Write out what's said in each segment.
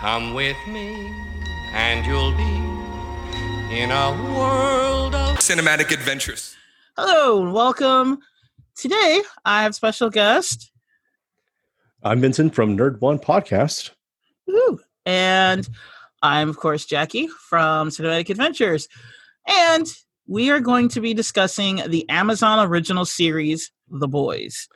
Come with me, and you'll be in a world of cinematic adventures. Hello and welcome. Today I have special guest. I'm Vincent from Nerd One Podcast. Woo. And I'm of course Jackie from Cinematic Adventures. And we are going to be discussing the Amazon original series, The Boys.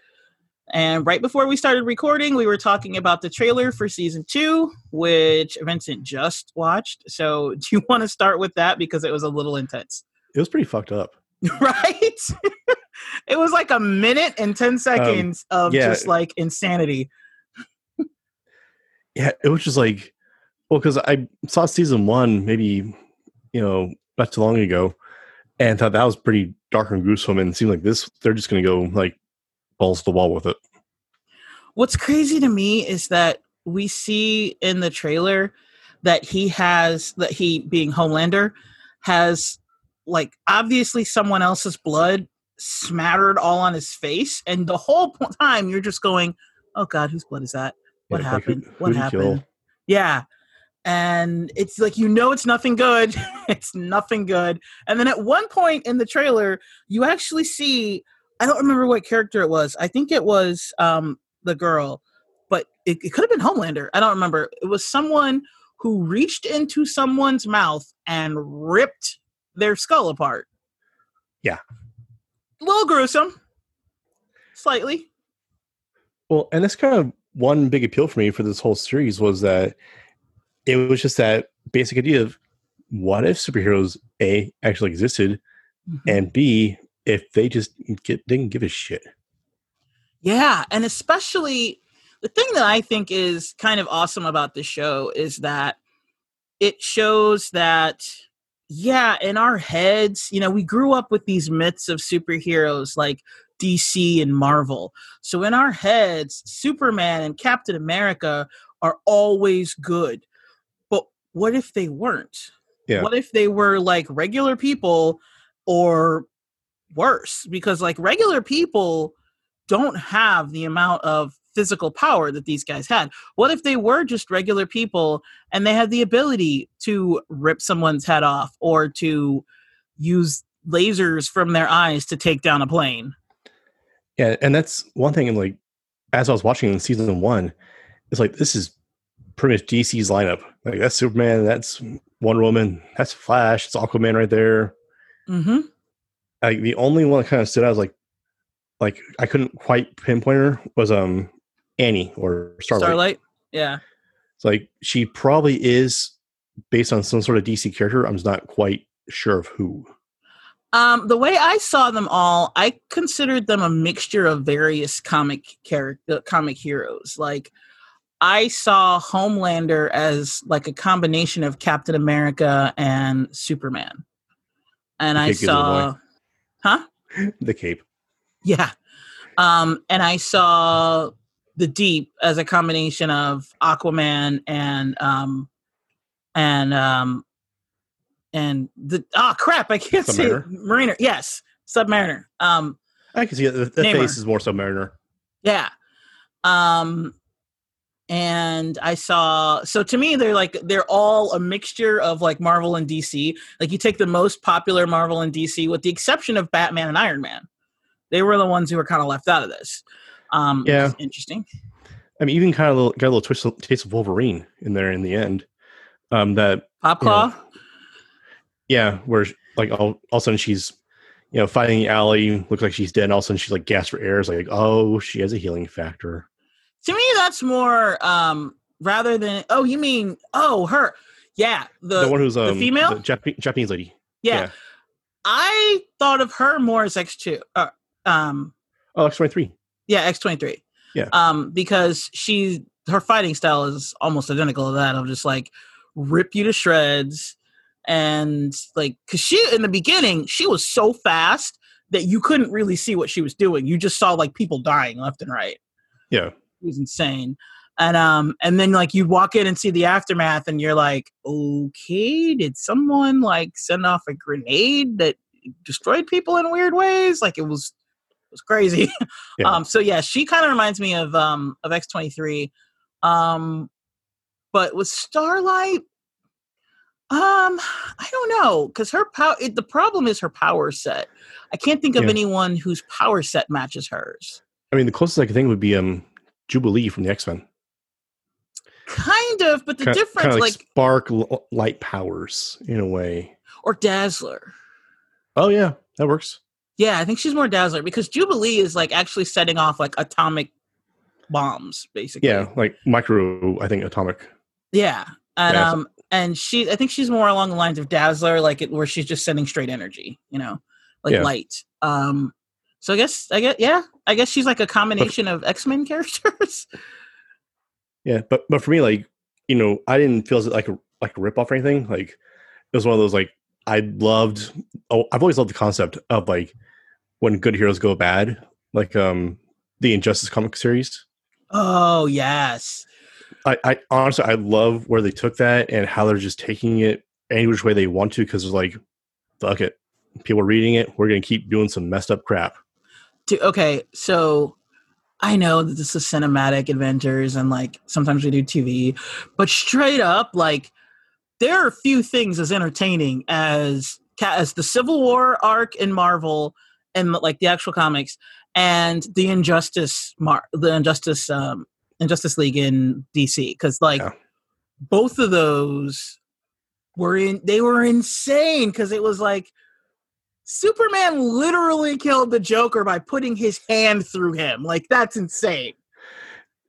And right before we started recording, we were talking about the trailer for season two, which Vincent just watched. So, do you want to start with that because it was a little intense? It was pretty fucked up. right? it was like a minute and 10 seconds um, of yeah. just like insanity. yeah, it was just like, well, because I saw season one maybe, you know, not too long ago and thought that was pretty dark and gruesome and seemed like this, they're just going to go like balls to the wall with it. What's crazy to me is that we see in the trailer that he has that he being Homelander has like obviously someone else's blood smattered all on his face and the whole time you're just going oh god whose blood is that? What yeah, happened like who, what happened? Yeah. And it's like you know it's nothing good. It's nothing good. And then at one point in the trailer you actually see I don't remember what character it was. I think it was um, the girl, but it, it could have been Homelander. I don't remember. It was someone who reached into someone's mouth and ripped their skull apart. Yeah. A little gruesome. Slightly. Well, and that's kind of one big appeal for me for this whole series was that it was just that basic idea of what if superheroes A actually existed mm-hmm. and B if they just get, didn't give a shit. Yeah, and especially the thing that I think is kind of awesome about this show is that it shows that yeah, in our heads, you know, we grew up with these myths of superheroes like DC and Marvel. So in our heads, Superman and Captain America are always good. But what if they weren't? Yeah. What if they were like regular people or worse because like regular people don't have the amount of physical power that these guys had. What if they were just regular people and they had the ability to rip someone's head off or to use lasers from their eyes to take down a plane? Yeah, and that's one thing. And like, as I was watching in season one, it's like this is pretty much DC's lineup. Like that's Superman, that's Wonder Woman, that's Flash, it's Aquaman right there. Mm-hmm like the only one that kind of stood out was like like I couldn't quite pinpoint her was um Annie or Starlight. Starlight, yeah. It's like she probably is based on some sort of DC character. I'm just not quite sure of who. Um, the way I saw them all, I considered them a mixture of various comic character, uh, comic heroes. Like I saw Homelander as like a combination of Captain America and Superman, and I saw Huh? the cape. Yeah. Um, and I saw the deep as a combination of Aquaman and um and um and the oh crap, I can't say Mariner. Yes, Submariner. Um I can see it. The, the face is more Submariner. Yeah. Um and I saw so to me they're like they're all a mixture of like Marvel and DC. Like you take the most popular Marvel and DC with the exception of Batman and Iron Man. They were the ones who were kind of left out of this. Um yeah. interesting. I mean even kind of little, got a little twist taste of Wolverine in there in the end. Um that Popclaw? You know, yeah, where like all, all of a sudden she's you know, fighting Allie, looks like she's dead, and all of a sudden she's like gasps for air. It's like, oh, she has a healing factor to me that's more um rather than oh you mean oh her. Yeah the, the one who's um, the female? the Jap- Japanese lady. Yeah. yeah. I thought of her more as X two uh, um oh X twenty three yeah X twenty three yeah. Um because she her fighting style is almost identical to that of just like rip you to shreds and like because she in the beginning she was so fast that you couldn't really see what she was doing. You just saw like people dying left and right. Yeah was insane. And um and then like you walk in and see the aftermath and you're like, okay, did someone like send off a grenade that destroyed people in weird ways? Like it was it was crazy. Yeah. um so yeah, she kind of reminds me of um of X23. Um But with Starlight, um, I don't know because her power. The problem is her power set. I can't think of Yeah. anyone whose power set matches hers. I mean, the closest I could think would be um Jubilee from the X Men. Kind of, but the Kind difference, of like, like, spark l- light powers in a way. or Dazzler. Oh yeah, that works. Yeah, I think she's more Dazzler because Jubilee is like actually setting off like atomic bombs, basically. Yeah, like micro. I think atomic. Yeah. And Yeah, um and she I think she's more along the lines of Dazzler, like it where she's just sending straight energy, you know, like Yeah. light. Um so I guess I guess yeah, I guess she's like a combination of X-Men characters. Yeah, but but for me, like you know, I didn't feel like a like a rip off or anything. Like it was one of those like I loved. Oh, I've always loved the concept of like when good heroes go bad, like um the Injustice comic series. oh, yes. I, I honestly I love where they took that and how they're just taking it any which way they want to because it's like fuck it, people are reading it. We're gonna keep doing some messed up crap. To, okay, so I know that this is cinematic adventures and like sometimes we do TV, but straight up, like there are a few things as entertaining as as the Civil War arc in Marvel and like the actual comics and the Injustice Mar- the Injustice um Injustice League in DC because like Yeah. both of those were in they were insane because it was like Superman literally killed the Joker by putting his hand through him. Like that's insane.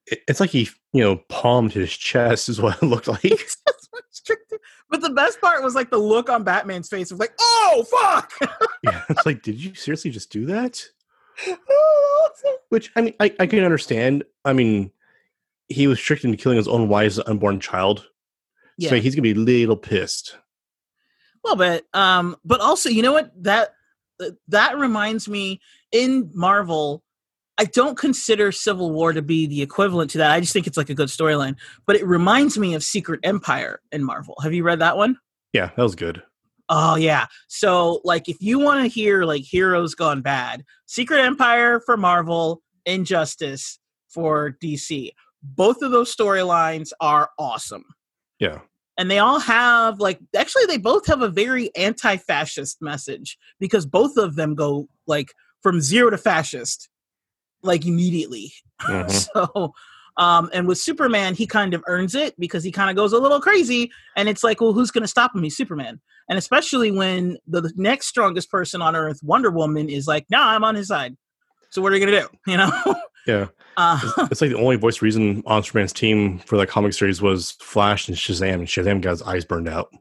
It's like he you know palmed his chest is what it looked like. He's just restricted. But the best part was like the look on Batman's face of like, oh fuck. yeah, it's like did you seriously just do that? Which I mean, I, I can understand. I mean, he was tricked into killing his own wife's unborn child, yeah. so he's gonna be a little pissed. Well, but um, but also, you know what that that reminds me in Marvel. I don't consider Civil War to be the equivalent to that. I just think it's like a good storyline. But it reminds me of Secret Empire in Marvel. Have you read that one? Yeah, that was good. Oh yeah. So like if you want to hear like heroes gone bad, Secret Empire for Marvel, Injustice for DC. Both of those storylines are awesome. Yeah, And they all have like actually they both have a very anti-fascist message because both of them go like from zero to fascist like immediately. Mhm. So um and with Superman he kind of earns it because he kind of goes a little crazy and it's like well who's going to stop him he's Superman. And especially when the, the next strongest person on earth Wonder Woman is like nah I'm on his side. So what are you going to do, you know? yeah. Uh, It's, like the only voice reason on Superman's team for that comic series was Flash and Shazam, and Shazam got his eyes burned out.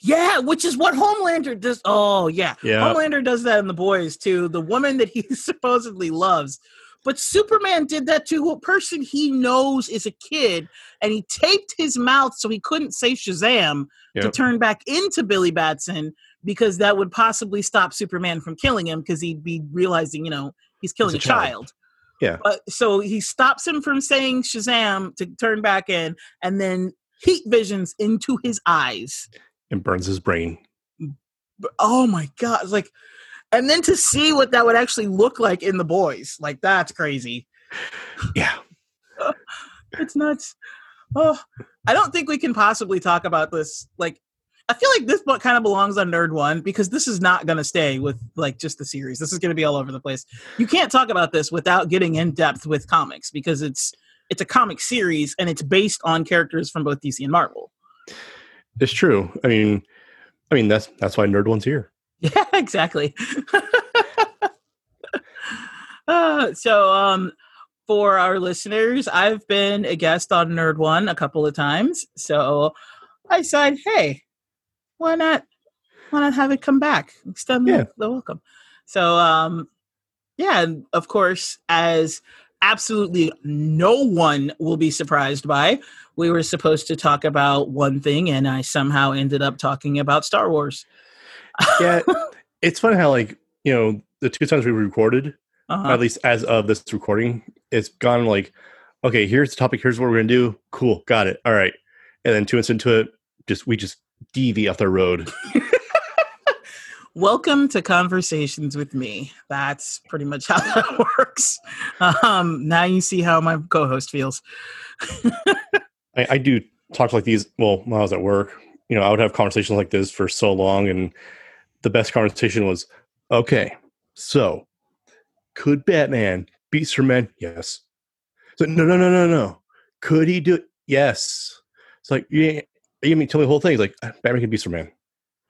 Yeah, which is what Homelander does. Oh, yeah. Yeah. Homelander does that in The Boys, too. The woman that he supposedly loves. But Superman did that to a person he knows is a kid, and he taped his mouth so he couldn't say Shazam to turn back into Billy Batson because that would possibly stop Superman from killing him because he'd be realizing, you know, he's killing He's a a child. child. Yeah. But so he stops him from saying Shazam to turn back in, and then heat visions into his eyes. and burns his brain. Mm, oh my god like and then to see what that would actually look like in the boys like that's crazy Yeah, it's nuts oh i don't think we can possibly talk about this like i feel like this book kind of belongs on nerd one because this is not going to stay with like just the series this is going to be all over the place you can't talk about this without getting in depth with comics because it's it's a comic series and it's based on characters from both dc and marvel it's true. I mean, I mean that's that's why Nerd One's here. Yeah, exactly. uh, so, um, for our listeners, I've been a guest on Nerd One a couple of times. So I said, hey, why not? Why not have it come back? Extend Yeah. the, welcome. So, um, yeah, and of course, as absolutely no one will be surprised by, we were supposed to talk about one thing, and I somehow ended up talking about Star Wars. Yeah, it's funny how like you know the two times we recorded, Uh-huh. at least as of this recording, it's gone like, okay, here's the topic, here's what we're gonna do. Cool, got it. All right, and then two months into it, just we just deviate off the road. Welcome to Conversations with Me. That's pretty much how that works. Um, now you see how my co-host feels. I, I do talked like these. Well, when I was at work, you know, I would have conversations like this for so long, and the best conversation was, okay, so could Batman beat Superman? Yes. So no, no, no, no, no. Could he do it? Yes. It's like you, ain't- you mean tell me the whole thing? It's like "Uh, Batman can beat Superman.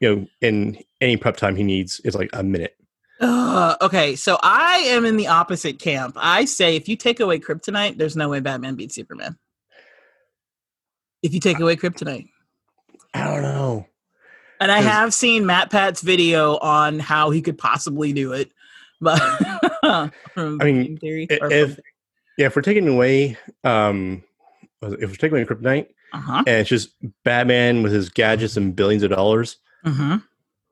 You know, in any prep time he needs is like a minute. Ugh, okay, so I am in the opposite camp. I say if you take away kryptonite, there's no way Batman beats Superman. If you take away kryptonite. I don't know. And I have seen MatPat's video on how he could possibly do it. But from I mean, theory i- or if- Yeah, if we're taking away, um, if we're taking away Kryptonite, uh huh. and it's just Batman with his gadgets and billions of dollars, hmm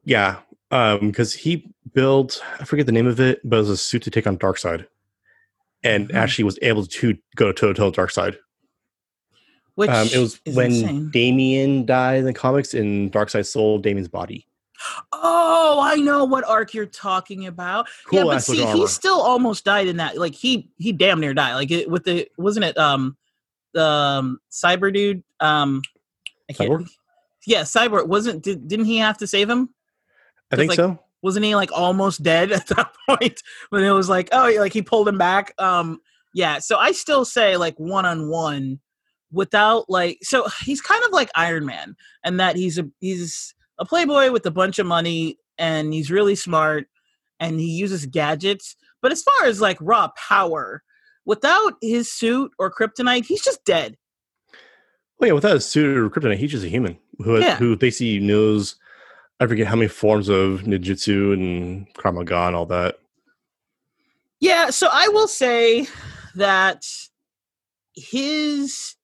yeah, um, because he built, I forget the name of it, but it was a suit to take on Darkseid, and Mhm. actually was able to go toe to toe with Darkseid. Which Um, it was when insane. Damian died in the comics, and Darkseid stole Damian's body. Oh, I know what arc you're talking about. Cool yeah, but see, he still almost died in that. Like he he damn near died. Like it, with the wasn't it um the um, cyber dude um I can't, Cyborg? yeah cyber wasn't did, didn't he have to save him? I think like, so. Wasn't he like almost dead at that point when it was like oh like he pulled him back? Um yeah. So I still say like one on one without like so he's kind of like Iron Man and that he's a he's a playboy with a bunch of money and he's really smart and he uses gadgets. But as far as like raw power, without his suit or kryptonite, he's just dead. Well, yeah, without his suit or kryptonite, he's just a human who Yeah. who basically knows. I forget how many forms of ninjutsu and Krav Maga and all that. Yeah, so I will say that his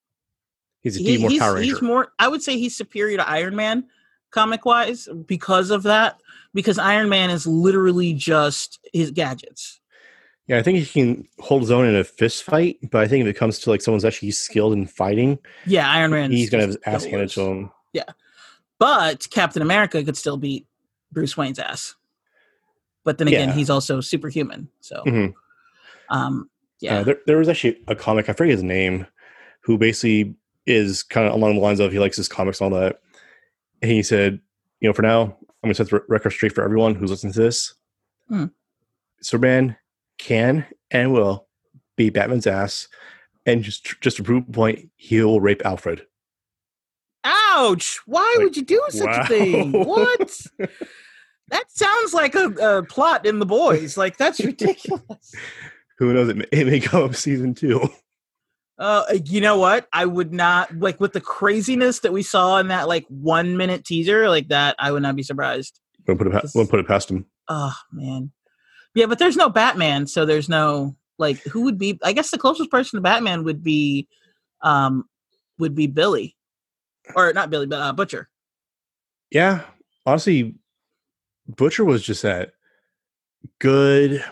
He's a he- more he's, Power Ranger. he's more I would say he's superior to Iron Man comic wise because of that. Because Iron Man is literally just his gadgets. Yeah, I think he can hold his own in a fist fight, but I think if it comes to like someone's actually skilled in fighting, Yeah, Iron Man. he's gonna have his ass handed to him. Yeah, but Captain America could still beat Bruce Wayne's ass. But then again, Yeah. he's also superhuman. So, Mhm. um, yeah, Uh, there, there was actually a comic, I forget his name, who basically is kind of along the lines of he likes his comics and all that. And he said, you know, for now, I'm going to set the record straight for everyone who's listening to this. Hmm. Superman can and will beat Batman's ass. And just just to prove a point, he will rape Alfred. ouch! Why Like, would you do such wow. a thing? What? that sounds like a, a plot in the boys. Like that's ridiculous. Who knows? It may, it may come up season two. Uh, you know what? I would not like with the craziness that we saw in that like one minute teaser like that. I would not be surprised. Won't put it, pa- won't put it past him. Oh man, yeah, but there's no Batman, so there's no like who would be? I guess the closest person to Batman would be, um, would be Billy, or not Billy, but uh, Butcher. Yeah, honestly, Butcher was just that good,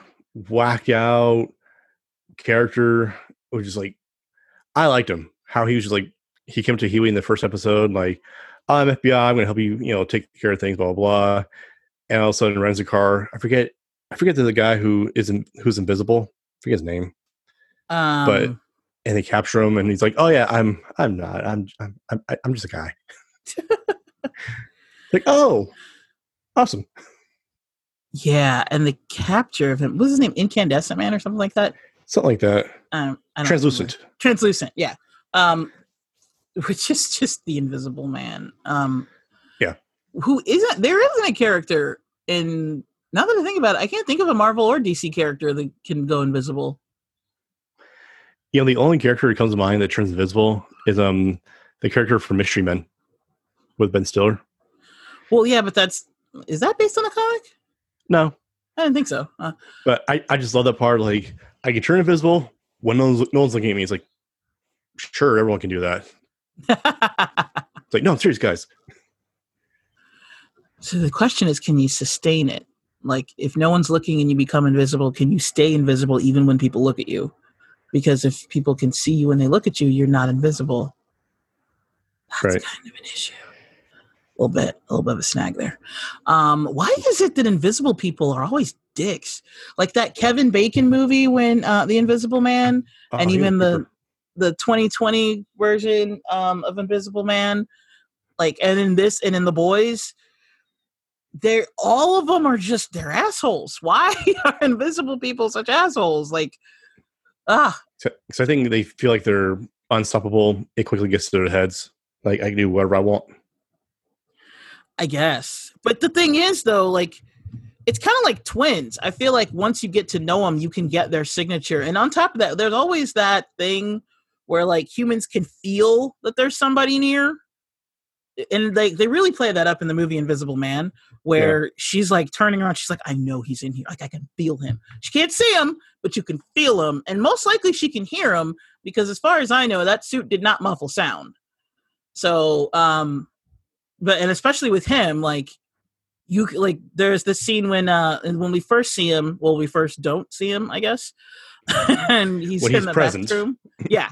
whack out character. Which is like, I liked him. How he was just like, he came to Hughie in the first episode, like, I'm FBI, I'm to help you, you know, take care of things, blah, blah, blah. And all of a sudden runs a car. I forget, I forget the guy who isn't who's invisible. I forget his name. Um, And they capture him, and he's like, "Oh yeah, I'm, I'm not, I'm, I'm, I'm, just a guy." like, oh, awesome. yeah, and the capture of him what was his name Incandescent Man or something like that. Something like that. Um, I don't remember. Translucent. translucent yeah um which is just the invisible man um Yeah. who isn't there isn't a character in now that i think about it i can't think of a marvel or dc character that can go invisible You know, the only character that comes to mind that turns invisible is um the character from Mystery Men with Ben Stiller. well yeah but that's is that based on a comic No, i didn't think so uh, but I, I just love that part. Like, I can turn invisible when no one's, no one's looking at me. It's like, sure, everyone can do that. It's like, no, I'm serious, guys. so the question is can you sustain it like if no one's looking and you become invisible can you stay invisible even when people look at you? Because if people can see you when they look at you you're not invisible. That's Right. kind of an issue. A little bit a little bit of a snag there. Um why is it that invisible people are always dicks? Like that kevin bacon movie when uh the invisible man Oh, and even the the 2020 version um, of Invisible Man, like, and in this and in the boys, they're all of them are just they're assholes. Why are invisible people such assholes? Like, ah, So I think they feel like they're unstoppable. It quickly gets to their heads. Like I can do whatever I want. I guess. But the thing is, though, like it's kind of like twins. I feel like once you get to know them, you can get their signature. And on top of that, there's always that thing where like humans can feel that there's somebody near. And they they really play that up in the movie Invisible Man, where she's like turning around, she's like, I know he's in here. Like I can feel him. She can't see him, but you can feel him. And most likely she can hear him because as far as I know, that suit did not muffle sound. So um but and especially with him, like you like there's this scene when uh when we first see him, well, we first don't see him, I guess, and he's When in he's the present. bathroom. Yeah,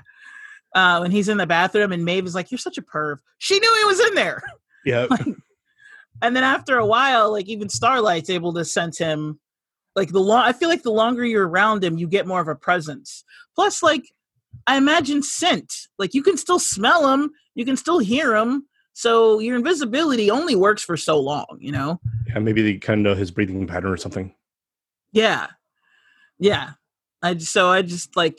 uh, when he's in the bathroom, and Maeve is like, "You're such a perv." She knew he was in there, Yeah. and then after a while, like even Starlight's able to sense him. Like the long, I feel like the longer you're around him, you get more of a presence. Plus, like I imagine scent. Like you can still smell him, you can still hear him. So your invisibility only works for so long, you know? yeah. Maybe they kind of his breathing pattern or something. Yeah. Yeah. I just, so I just like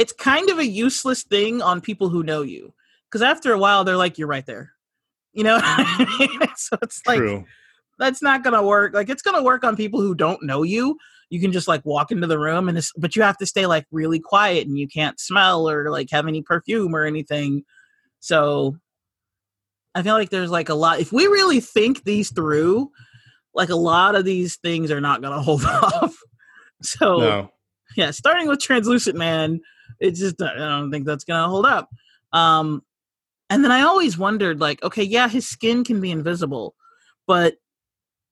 it's kind of a useless thing on people who know you. Cuz after a while they're like you're right there. You know? I mm-hmm. mean? so it's like True. that's not going to work. Like it's going to work on people who don't know you. You can just like walk into the room and it's, but you have to stay like really quiet and you can't smell or like have any perfume or anything. So I feel like there's like a lot if we really think these through, like a lot of these things are not going to hold off. So No. yeah, starting with translucent man, it just I don't think that's gonna hold up. Um, and then I always wondered, like, okay, yeah, his skin can be invisible, but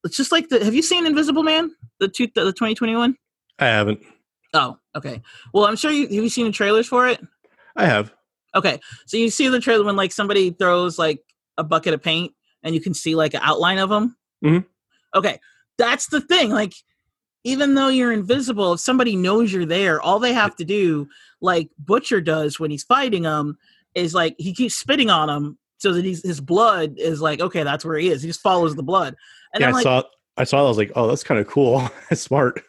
it's just like the. Have you seen Invisible Man, the two, the twenty twenty one? I haven't. Oh, okay. Well, I'm sure you have you seen the trailers for it. I have. Okay, so you see the trailer when like somebody throws like a bucket of paint and you can see like an outline of them. Mhm. Okay, that's the thing. Like, even though you're invisible, if somebody knows you're there, all they have to do, like Butcher does when he's fighting them, is like he keeps spitting on him so that he's, his blood is like okay, that's where he is. He just follows the blood. And yeah, I saw. I saw. I was like, oh, that's kind of cool. That's smart.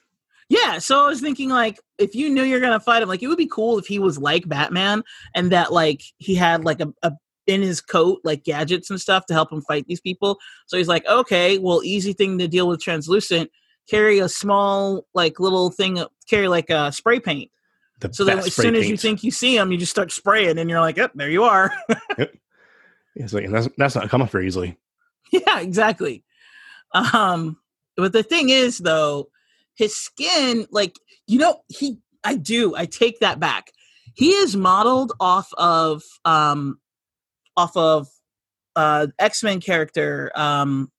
Yeah, so I was thinking like if you knew you're gonna fight him, like it would be cool if he was like Batman and that like he had like a, a in his coat like gadgets and stuff to help him fight these people. So he's like, okay, well, easy thing to deal with translucent. Carry a small like little thing, carry like a spray paint. The So then as soon as you think you see them you just start spraying, and you're like, yep, there you are. it's like and that's that's not coming up very easily. yeah, exactly. Um, but the thing is, though, his skin, like you know, he, I do, I take that back. He is modeled off of, um, off of, uh, X Men character, um,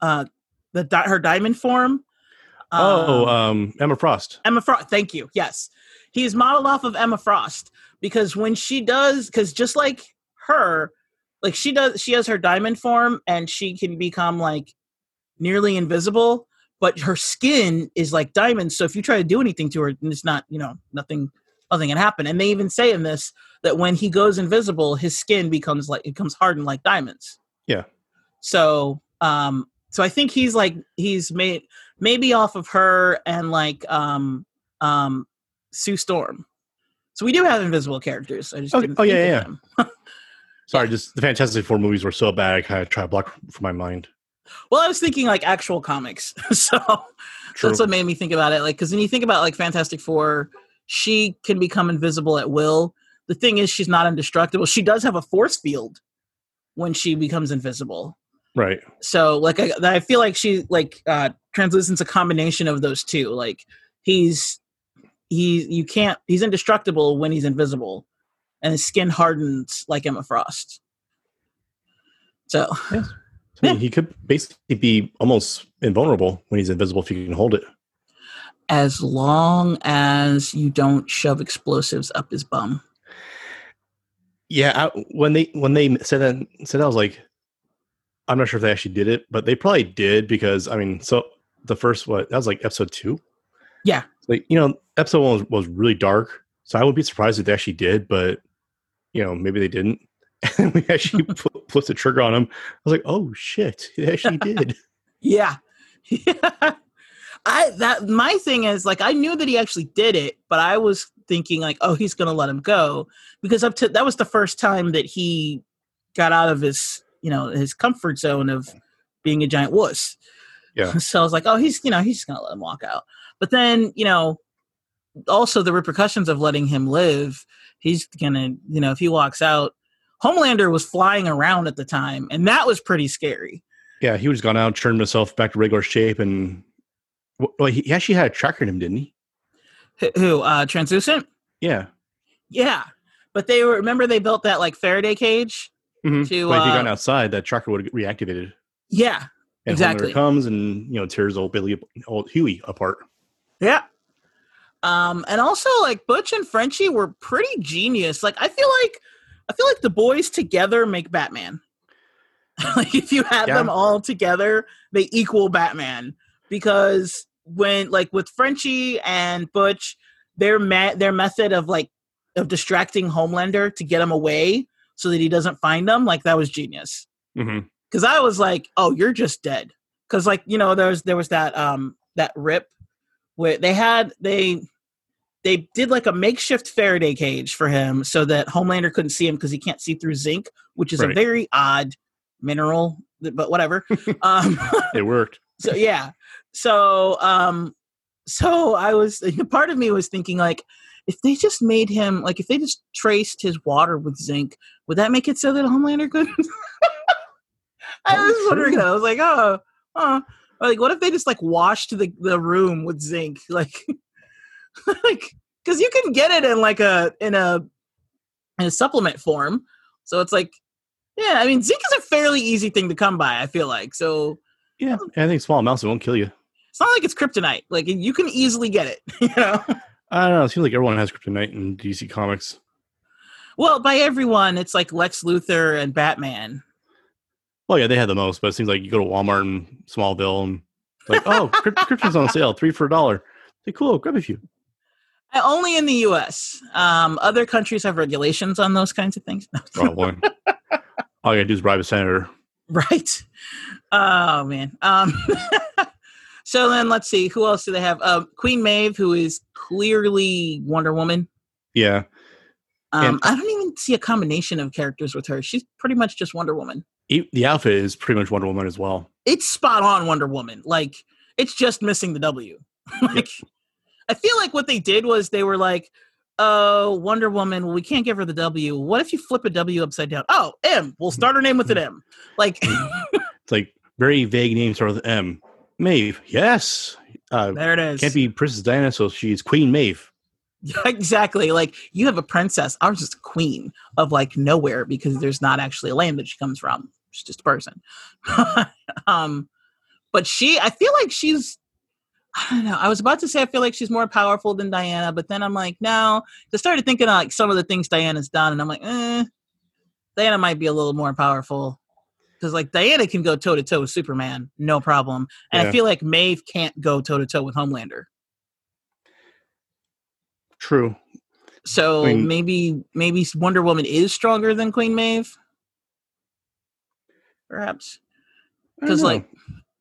uh, the di- her diamond form. oh, Um, um, Emma Frost. Emma Frost. Thank you. Yes, he is modeled off of Emma Frost because when she does, because just like her, like she does, she has her diamond form and she can become like nearly invisible, but her skin is like diamonds. So if you try to do anything to her, it's not, you know, nothing, nothing can happen. And they even say in this that when he goes invisible, his skin becomes like it becomes hardened like diamonds. Yeah. So, um, so I think he's like he's made maybe off of her and like um um Sue Storm. So we do have invisible characters. I just Oh, didn't oh, think yeah, of yeah, them. Sorry, just the Fantastic Four movies were so bad. I kind of try to block from my mind. Well, I was thinking like actual comics. so True. that's what made me think about it. Like, because when you think about like Fantastic Four, she can become invisible at will. The thing is, she's not indestructible. She does have a force field when she becomes invisible. Right. So, like, I, I feel like she like uh translucent's a combination of those two. Like, he's he you can't he's indestructible when he's invisible, and his skin hardens like Emma Frost. So, I mean, Yeah. he could basically be almost invulnerable when he's invisible if you can hold it. as long as you don't shove explosives up his bum. Yeah, I, when they when they said that said that, I was like, I'm not sure if they actually did it, but they probably did because I mean, so the first what that was like episode two. Yeah. like you know, episode one was, was really dark, So I would be surprised if they actually did, but you know, maybe they didn't. And we actually put, put the trigger on him. I was like, oh shit, they actually did. Yeah. Yeah. I that my thing is like I knew that he actually did it, but I was thinking like, oh, he's gonna let him go because up to that was the first time that he got out of his you know his comfort zone of being a giant wuss. Yeah. So I was like, oh, he's you know he's just gonna let him walk out. But then you know, also the repercussions of letting him live. He's gonna you know if he walks out, Homelander was flying around at the time, and that was pretty scary. Yeah, he was gone out, turned himself back to regular shape, and well, he actually had a tracker in him, didn't he? Who? Uh, translucent? Yeah. Yeah, but they were remember they built that like Faraday cage Mm-hmm. to. But if he Uh, got outside, that tracker would have reactivated. yeah, And Exactly. Comes and you know tears old Billy, old Hughie apart. yeah. Um, and also like Butch and Frenchie were pretty genius. Like I feel like I feel like the boys together make Batman. like if you have Yeah. them all together, they equal Batman because when like with Frenchie and Butch, their ma- their method of like of distracting Homelander to get him away so that he doesn't find them, like that was genius. Mm-hmm. Cause I was like, oh, you're just dead. Cause like you know, there was there was that um that rip where they had they they did like a makeshift Faraday cage for him so that Homelander couldn't see him because he can't see through zinc, which is a very odd mineral, but whatever. um, It worked. so yeah, so um, so I was part of me was thinking like, if they just made him like if they just traced his water with zinc, would that make it so that Homelander could? I Oh, was wondering that. I was like, oh, oh, like what if they just like washed the the room with zinc, like, like because you can get it in like a in a in a supplement form. So it's like, yeah, I mean, zinc is a fairly easy thing to come by. I feel like so. Yeah, um I think small amounts it won't kill you. It's not like it's kryptonite. Like you can easily get it. You know. I don't know. It seems like everyone has kryptonite in DC Comics. Well, by everyone, it's like Lex Luthor and Batman. Well, yeah, they had the most, but it seems like you go to Walmart in Smallville and like, oh, Kryp- Krypton's on sale, three for a dollar. Say, cool, grab a few. Uh, Only in the U.S. Um, other countries have regulations on those kinds of things. Oh boy. All you gotta do is bribe a senator. right? Oh man. Um, so then let's see who else do they have? Uh, Queen Maeve, who is clearly Wonder Woman. Yeah. Um, And- I don't even see a combination of characters with her. She's pretty much just Wonder Woman. The outfit is pretty much Wonder Woman as well. It's spot on Wonder Woman. Like it's just missing the W. like I feel like what they did was they were like, "Oh, Wonder Woman. Well, we can't give her the W. What if you flip a W upside down? Oh, M. We'll start her name with an M. Like It's like very vague names start with M. Maeve, yes. Uh, there it is. can't be Princess Diana, so she's Queen Maeve. Yeah, exactly. Like you have a princess. I was just a queen of like nowhere because there's not actually a land that she comes from. She's just a person. um, but she, I feel like she's. I don't know. I was about to say I feel like she's more powerful than Diana, but then I'm like, no. I started thinking of like some of the things Diana's done, and I'm like, eh, Diana might be a little more powerful because like Diana can go toe to toe with Superman, no problem, and I feel like Maeve can't go toe to toe with Homelander. True. So I mean- maybe maybe Wonder Woman is stronger than Queen Maeve. Perhaps because like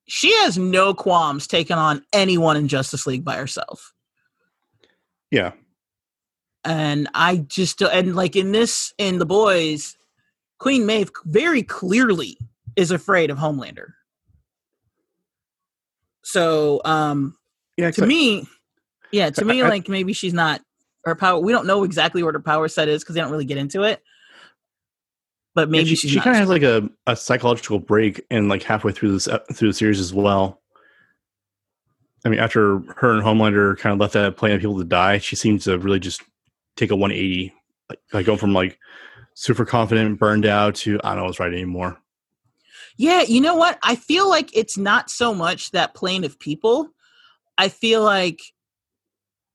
she has no qualms taking on anyone in Justice League by herself, yeah. and I just and like in this in the boys, Queen Maeve very clearly is afraid of Homelander. So um Yeah, to me, yeah, to me, I- like maybe she's not her power. We don't know exactly what her power set is because they don't really get into it. But maybe she, she's she kind of has like a, a psychological break and like halfway through this ep- through the series as well. I mean, after her and Homelander kind of left that plan of people to die, she seems to really just take a 180, like, like go from like super confident, burned out to I don't know what's right anymore. Yeah, you know what? I feel like it's not so much that plane of people. I feel like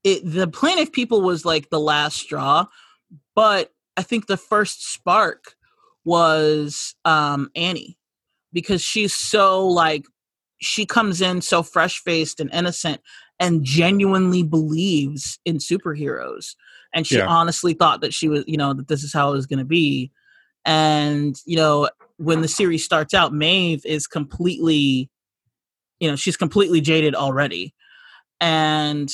it the plane of people was like the last straw, but I think the first spark was um Annie because she's so like she comes in so fresh faced and innocent and genuinely believes in superheroes and she Yeah. honestly thought that she was, you know, that this is how it was going to be. And you know, when the series starts out, Maeve is completely, you know, she's completely jaded already, and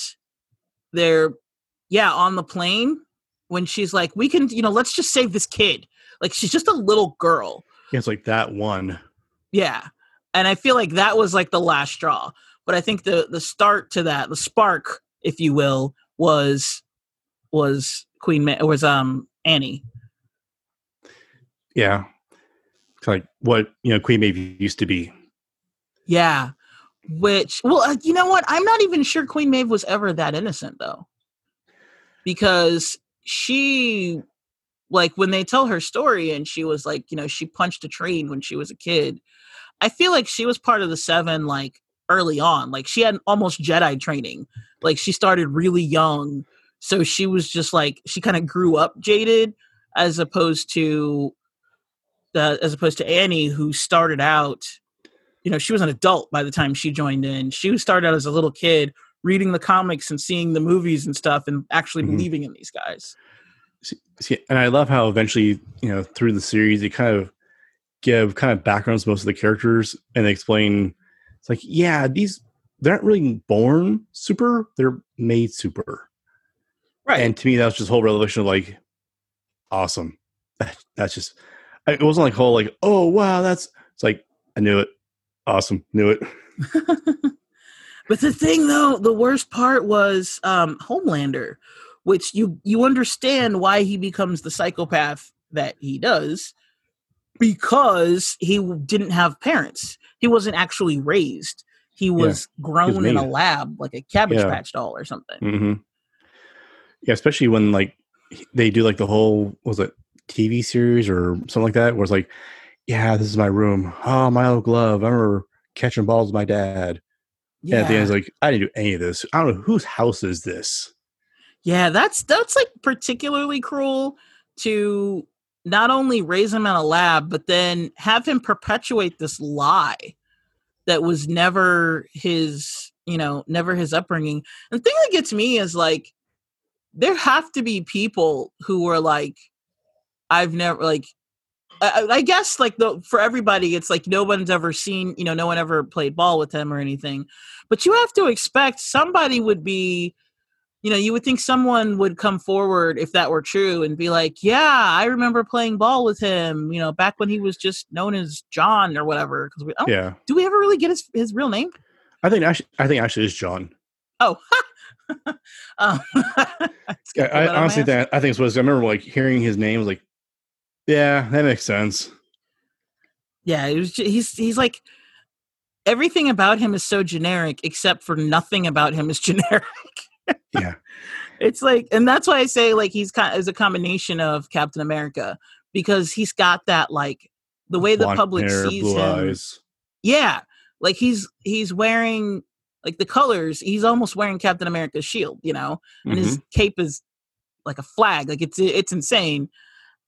they're, yeah, on the plane when she's like, "We can, you know, let's just save this kid." Like she's just a little girl. Yeah, it's like that one. Yeah. And I feel like that was like the last straw. But I think the the start to that, the spark, if you will, was was Queen Ma- was um Annie. Yeah. Like what, you know, Queen Maeve used to be. Yeah. Which well, uh, you know what? I'm not even sure Queen Maeve was ever that innocent though. Because she like when they tell her story and she was like, you know, she punched a train when she was a kid. I feel like she was part of the 7 like early on. Like she had almost Jedi training. Like she started really young. So she was just like she kind of grew up jaded as opposed to the as opposed to Annie who started out you know, she was an adult by the time she joined in. She started out as a little kid reading the comics and seeing the movies and stuff and actually Mhm. believing in these guys. See, and I love how eventually, you know, through the series, they kind of give kind of backgrounds to most of the characters and they explain it's like, yeah, these they aren't really born super, they're made super. Right. And to me, that was just a whole revelation of like, awesome. That's just, it wasn't like whole like, oh wow, that's. It's like I knew it, awesome, knew it. but the thing though, the worst part was um Homelander, which you you understand why he becomes the psychopath that he does because he didn't have parents. He wasn't actually raised. He was grown in a lab like a cabbage Yeah. patch doll or something. hmm Yeah, especially when like they do like the whole what was it TV series or something like that, where it's like, yeah, this is my room. Oh, my old glove. I remember catching balls with my dad. And at the end, it's like, I didn't do any of this. I don't know whose house is this. Yeah, that's that's like particularly cruel to not only raise him in a lab, but then have him perpetuate this lie that was never his, you know, never his upbringing. And the thing that gets me is like there have to be people who were like, I've never like I, I I guess like the for everybody it's like no one's ever seen you know no one ever played ball with him or anything but you have to expect somebody would be you know, you would think someone would come forward if that were true and be like, "Yeah, I remember playing ball with him." You know, back when he was just known as John or whatever. Because we oh, Yeah, do we ever really get his his real name? I think actually, I think actually is John. Oh, um, Yeah, I honestly think I think it was. I remember like hearing his name was like, yeah, that makes sense. yeah, it was. ju- He's he's like everything about him is so generic, except for nothing about him is generic. Yeah, it's like and that's why i say like he's kind of is a combination of captain america because he's got that like the way the public hair, sees him eyes. yeah like he's he's wearing like the colors he's almost wearing captain america's shield you know and Mhm. his cape is like a flag like it's it's insane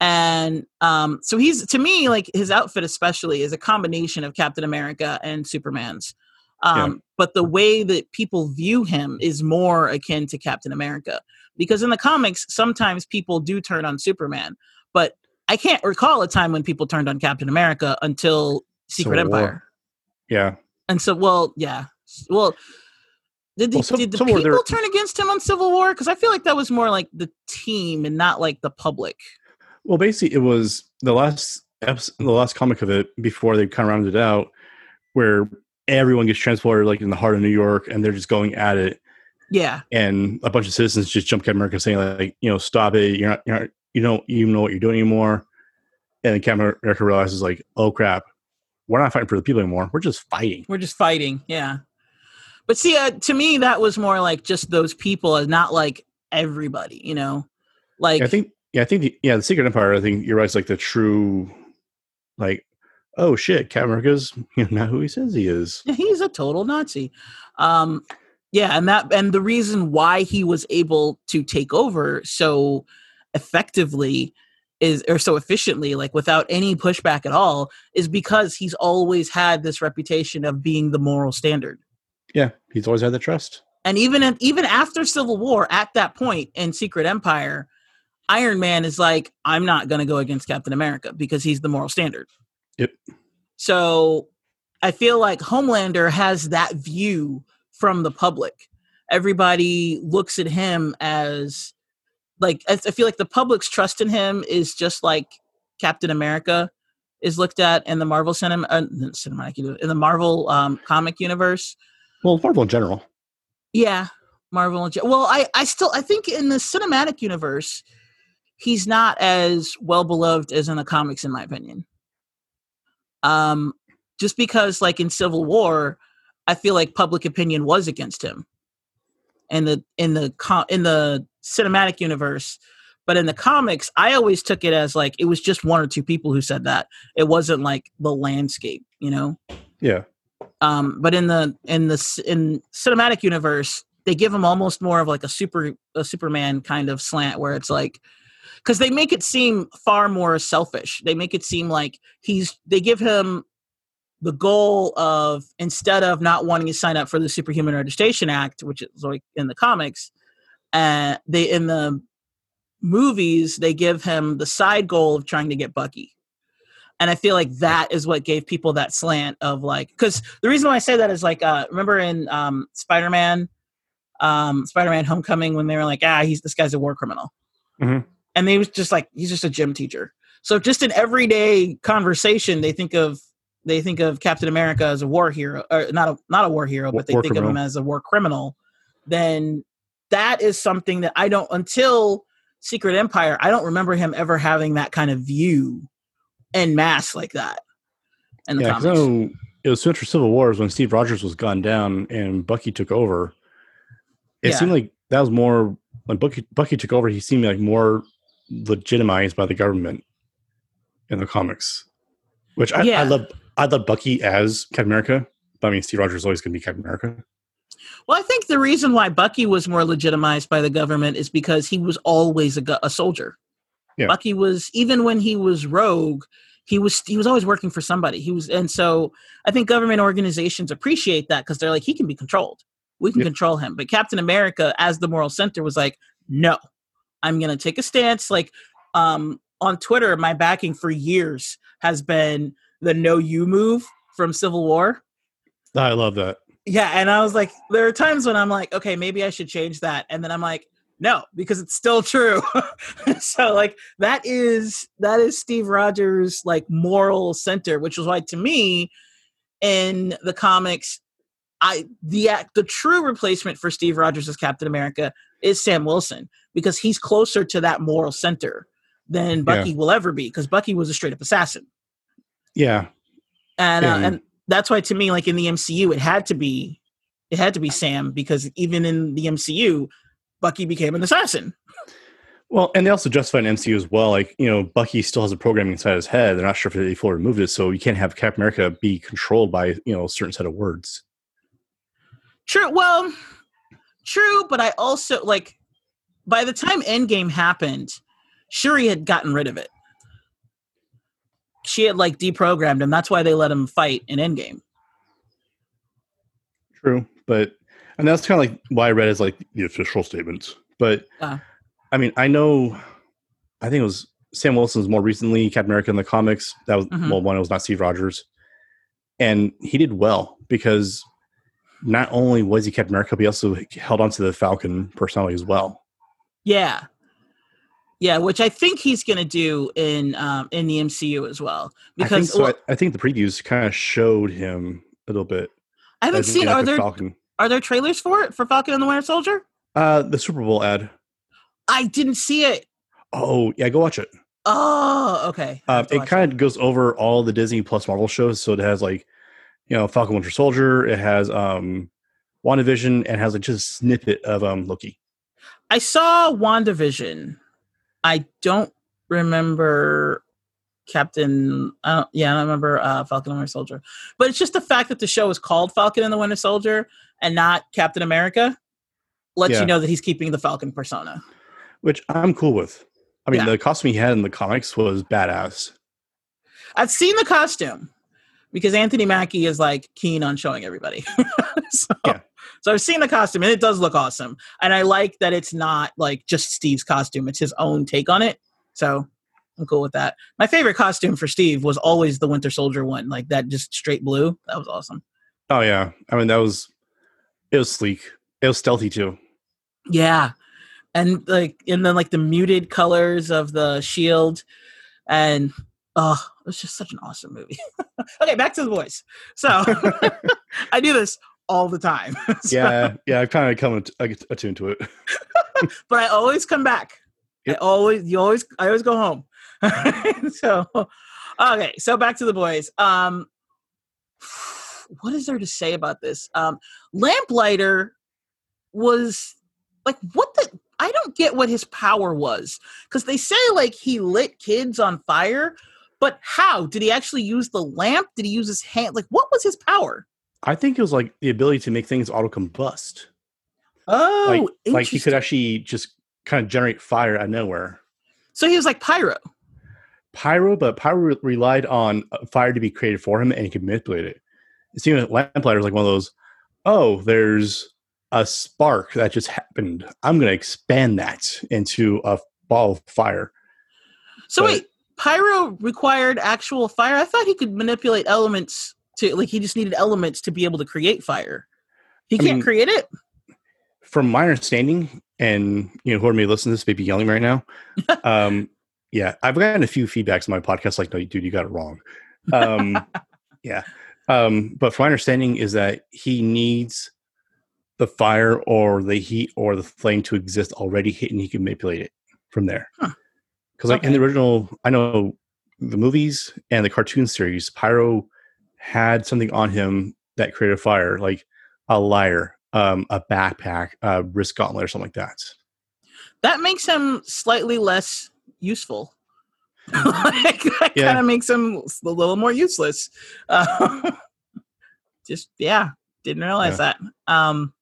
and um so he's to me like his outfit especially is a combination of captain america and superman's. Um but the way that people view him is more akin to captain america. Because in the comics sometimes people do turn on superman but i can't recall a time when people turned on captain america until secret Civil War. empire. Yeah, and so well yeah. Well did the, Well, some- did the people turn against him on civil war? Because i feel like that was more like the team and not like the public Well, basically, it was the last episode, the last comic of it before they kind of rounded it out, where everyone gets transported like in the heart of New York, and they're just going at it, yeah. And a bunch of citizens just jump Captain America saying like, you know, stop it, you're not, you're not, you don't even know what you're doing anymore, and then Captain America realizes like, oh crap, we're not fighting for the people anymore, we're just fighting. we're just fighting. Yeah. But see uh, to me that was more like just those people and not like everybody you know? Like I think, yeah, I think, the, yeah, the Secret Empire. I think you're right. It's like the true, like, oh shit, America's you know, not who he says he is. He's a total Nazi. Um, yeah, and that and the reason why he was able to take over so effectively is or so efficiently, like without any pushback at all, is because he's always had this reputation of being the moral standard. Yeah, he's always had the trust. And even even after Civil War, at that point in Secret Empire, Iron Man is like, I'm not going to go against Captain America because he's the moral standard. Yep. So I feel like Homelander has that view from the public. Everybody looks at him as like I I feel like the public's trust in him is just like Captain America is looked at in the Marvel cinema, uh, cinematic in the Marvel um, comic universe. Well, Marvel in general. Yeah, Marvel. and- Well, I I still I think in the cinematic universe, he's not as well beloved as in the comics, in my opinion. Um, just because like in Civil War, I feel like public opinion was against him. In the in the in the cinematic universe, but in the comics, I always took it as like it was just one or two people who said that. It wasn't like the landscape, you know Yeah. um but in the in the in cinematic universe they give him almost more of like a super a superman kind of slant where it's like because they make it seem far more selfish. They make it seem like he's they give him the goal of instead of not wanting to sign up for the superhuman registration act which is like in the comics uh they in the movies they give him the side goal of trying to get bucky. And I feel like that is what gave people that slant of like because the reason why I say that is like uh remember in um Spider-Man um Spider-Man Homecoming when they were like ah he's this guy's a war criminal. Mhm. And they was just like he's just a gym teacher so just in everyday conversation they think of they think of Captain America as a war hero or not a not a war hero but they war think of him as a war criminal then that is something that I don't until Secret Empire I don't remember him ever having that kind of view en mass like that in the Yeah, comics. know it was after Civil wars when Steve Rogers was gone down and Bucky took over. It Yeah. seemed like that was more when Bucky Bucky took over. He seemed like more legitimized by the government in the comics, which I, Yeah. I love. I love Bucky as Captain America, but I mean Steve Rogers is always going to be Captain America. Well, I think the reason why Bucky was more legitimized by the government is because he was always a, a soldier. Yeah. Bucky was even when he was rogue, he was he was always working for somebody. He was, and so I think government organizations appreciate that because they're like he can be controlled. We can Yeah. control him. But Captain America, as the moral center, was like, no, I'm going to take a stance. Like um, on Twitter, my backing for years has been the no you move from Civil War. I love that. Yeah, and I was like, there are times when I'm like, okay, maybe I should change that, and then I'm like, no, because it's still true. so like that is that is Steve Rogers' like moral center, which is why to me, in the comics, I the act the true replacement for Steve Rogers as Captain America is Sam Wilson because he's closer to that moral center than Bucky will ever be because Bucky was a straight up assassin Yeah, and uh, and that's why to me like in the mcu it had to be it had to be sam because even in the mcu bucky became an assassin Well, and they also justify an MCU as well. Like, you know, Bucky still has a programming inside his head. They're not sure if they fully removed it, so you can't have Captain America be controlled by, you know, a certain set of words. true well true but i also like by the time endgame happened shuri had gotten rid of it she had like deprogrammed him that's why they let him fight in endgame True, but and that's kind of like why I read as like the official statement. But Uh. I mean, I know, I think it was Sam Wilson's more recently Captain America in the comics. That was Mhm. well, one it was not Steve Rogers, and he did well because not only was he Captain America, but he also held on to the Falcon personality as well. yeah yeah which i think he's gonna do in um in the mcu as well I think because so. well, I, I think the previews kind of showed him a little bit. I haven't seen are there Falcon. Are there trailers for it for Falcon and the Winter Soldier? Uh, the Super Bowl ad. I didn't see it. Oh yeah, go watch it. Oh, okay. Uh, it kind of goes over all the Disney Plus Marvel shows. So it has like, you know, Falcon Winter Soldier. It has um, WandaVision and has like just a snippet of um Loki. I saw WandaVision. I don't remember Captain. I don't, yeah, I don't remember uh, Falcon and Winter Soldier. But it's just the fact that the show is called Falcon and the Winter Soldier and not Captain America lets Yeah. you know that he's keeping the Falcon persona. which I'm cool with. I mean, Yeah. the costume he had in the comics was badass. I've seen the costume, because Anthony Mackie is like keen on showing everybody. so, Yeah. so I've seen the costume and it does look awesome. And I like that it's not like just Steve's costume, it's his own take on it. So I'm cool with that. My favorite costume for Steve was always the Winter Soldier one, like that just straight blue. That was awesome. Oh yeah. I mean that was it was sleek. It was stealthy too. Yeah. And like and then like the muted colors of the shield and oh was just such an awesome movie. okay, back to the boys. So I do this all the time. So- Yeah, yeah, I kind of come at- I get attuned to it. but I always come back. I always you always I always go home. so okay, so back to the boys. Um what is there to say about this? Um Lamplighter was like what the I don't get what his power was cuz they say like he lit kids on fire, but how? Did he actually use the lamp? Did he use his hand? Like what was his power? I think it was like the ability to make things auto combust. Oh, Like like he could actually just kind of generate fire out of nowhere. so he was like pyro. Pyro, but Pyro relied on uh, fire to be created for him, and he could manipulate it. It seemed like Lamplighter was like one of those. Oh, there's a spark that just happened. I'm going to expand that into a ball of fire. So But- wait, pyro required actual fire. I thought he could manipulate elements to like he just needed elements to be able to create fire. He I can't mean- create it. From my understanding, and you know, whoever may listen to this may be yelling right now. um, yeah, I've gotten a few feedbacks on my podcast, like, "No, dude, you got it wrong." Um, yeah, um, but from my understanding is that he needs the fire or the heat or the flame to exist already, hit, and he can manipulate it from there. Huh. Because, like in the original, I know the movies and the cartoon series, Pyro had something on him that created fire, like a lyre, um, a backpack, a wrist gauntlet, or something like that. That makes him slightly less useful. like, that Yeah. kind of makes him a little more useless. Uh, just yeah, didn't realize that. Um,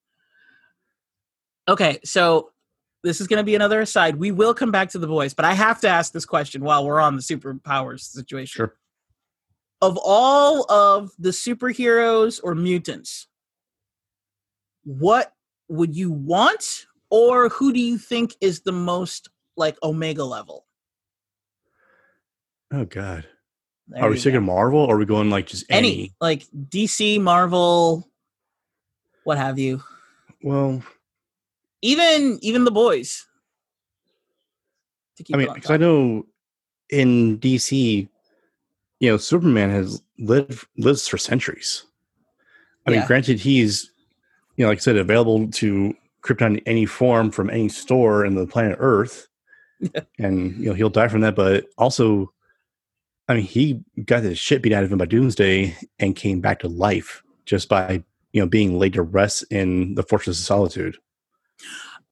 okay, so this is going to be another aside. We will come back to the boys, but I have to ask this question while we're on the superpowers situation. Sure. of all of the superheroes or mutants, what would you want, or who do you think is the most like Omega level? Oh God, There are we go. Marvel, or are we going like just any any? like DC, Marvel, what have you? Well, Even even the boys. I mean, because I know in DC, you know, Superman has lived lives for centuries. I mean, granted, he's you know, like I said, available to Krypton in any form from any store in the planet Earth, and you know he'll die from that. But also, I mean, he got his shit beat out of him by Doomsday and came back to life just by you know being laid to rest in the Fortress of Solitude.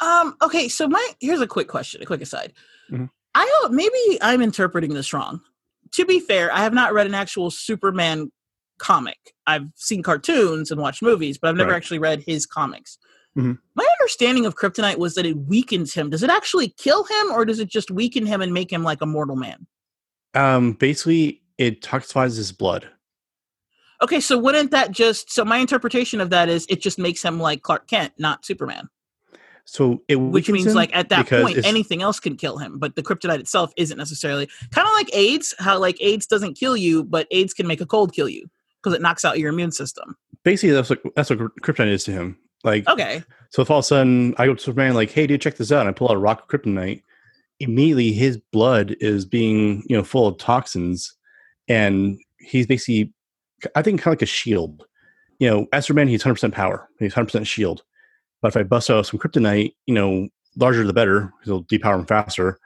Um. Okay. So my here's a quick question, a quick aside. Mhm. I don't. Maybe I'm interpreting this wrong. To be fair, I have not read an actual Superman comic. I've seen cartoons and watched movies, but I've never Right. actually read his comics. Mhm. My understanding of Kryptonite was that it weakens him. Does it actually kill him, or does it just weaken him and make him like a mortal man? Um, basically, it toxifies his blood. Okay, so wouldn't that just? So my interpretation of that is it just makes him like Clark Kent, not Superman. So it which means him like at that point anything else can kill him but the kryptonite itself isn't necessarily kind of like aids how like aids doesn't kill you but aids can make a cold kill you because it knocks out your immune system basically that's what that's what kryptonite is to him. Like, okay so if all of a sudden I go to Superman, like, hey, dude, check this out, and I pull out a rock of kryptonite, immediately his blood is being you know full of toxins, and he's basically, I think, kind of like a shield. You know, as Superman, he's hundred percent power, he's hundred percent shield. But if I bust out some kryptonite, you know, larger the better, it'll depower him faster.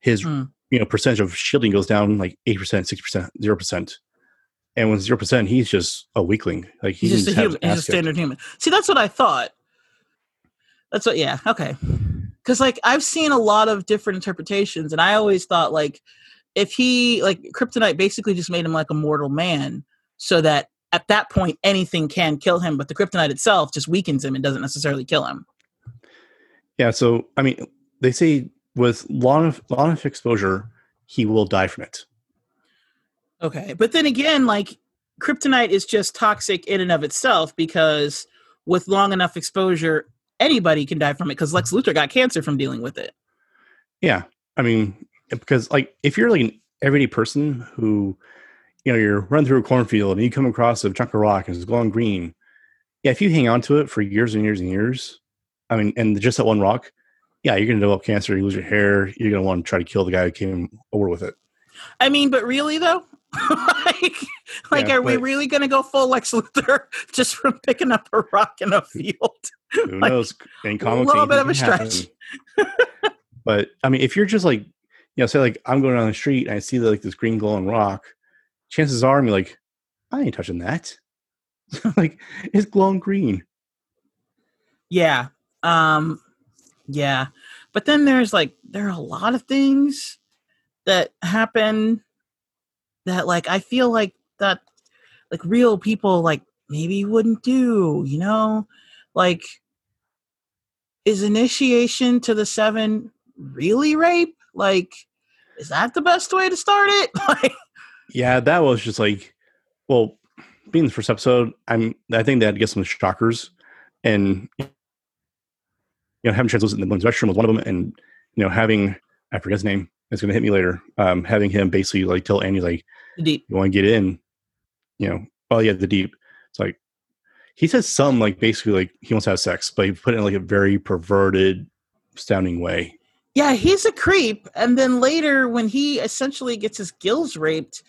His Hmm. you know percentage of shielding goes down like eight percent, six percent, zero percent. And when zero percent, he's just a weakling. Like he he's just a human he's a standard human see that's what i thought that's what yeah okay because like i've seen a lot of different interpretations and i always thought like if he like kryptonite basically just made him like a mortal man so that at that point anything can kill him but the kryptonite itself just weakens him and doesn't necessarily kill him Yeah, so I mean, they say with long enough, long enough exposure, he will die from it. Okay, but then again, like kryptonite is just toxic in and of itself because with long enough exposure, anybody can die from it. Because Lex Luthor got cancer from dealing with it. Yeah, I mean, because like if you're like an everyday person who, you know, you're running through a cornfield and you come across a chunk of rock and it's glowing green, yeah, if you hang on to it for years and years and years, I mean, and just that one rock, yeah, you're gonna develop cancer. You lose your hair. You're gonna want to try to kill the guy who came over with it. I mean, but really though, like, like, Yeah, are we really going to go full Lex Luthor just from picking up a rock in a field? Who Like, knows? In comics, little bit of a stretch. but I mean, if you're just like, you know, say like I'm going down the street and I see like this green glowing rock, chances are I'm like, I ain't touching that. like it's glowing green. Yeah. Um yeah. But then there's like there are a lot of things that happen that like I feel like that like real people like maybe wouldn't do, you know? Like is initiation to the 7 really rape? Like is that the best way to start it? Like Yeah, that was just like, well, being the first episode, I'm I think they had to get some shockers, and you know having translucent in the women's restroom was one of them, and you know having I forget his name, it's gonna hit me later. Um, having him basically like tell Annie like, deep. you want to get in, you know, oh yeah, the deep. It's like he says some like basically like he wants to have sex, but he put it in like a very perverted, sounding way. Yeah, he's a creep. And then later, when he essentially gets his gills raped,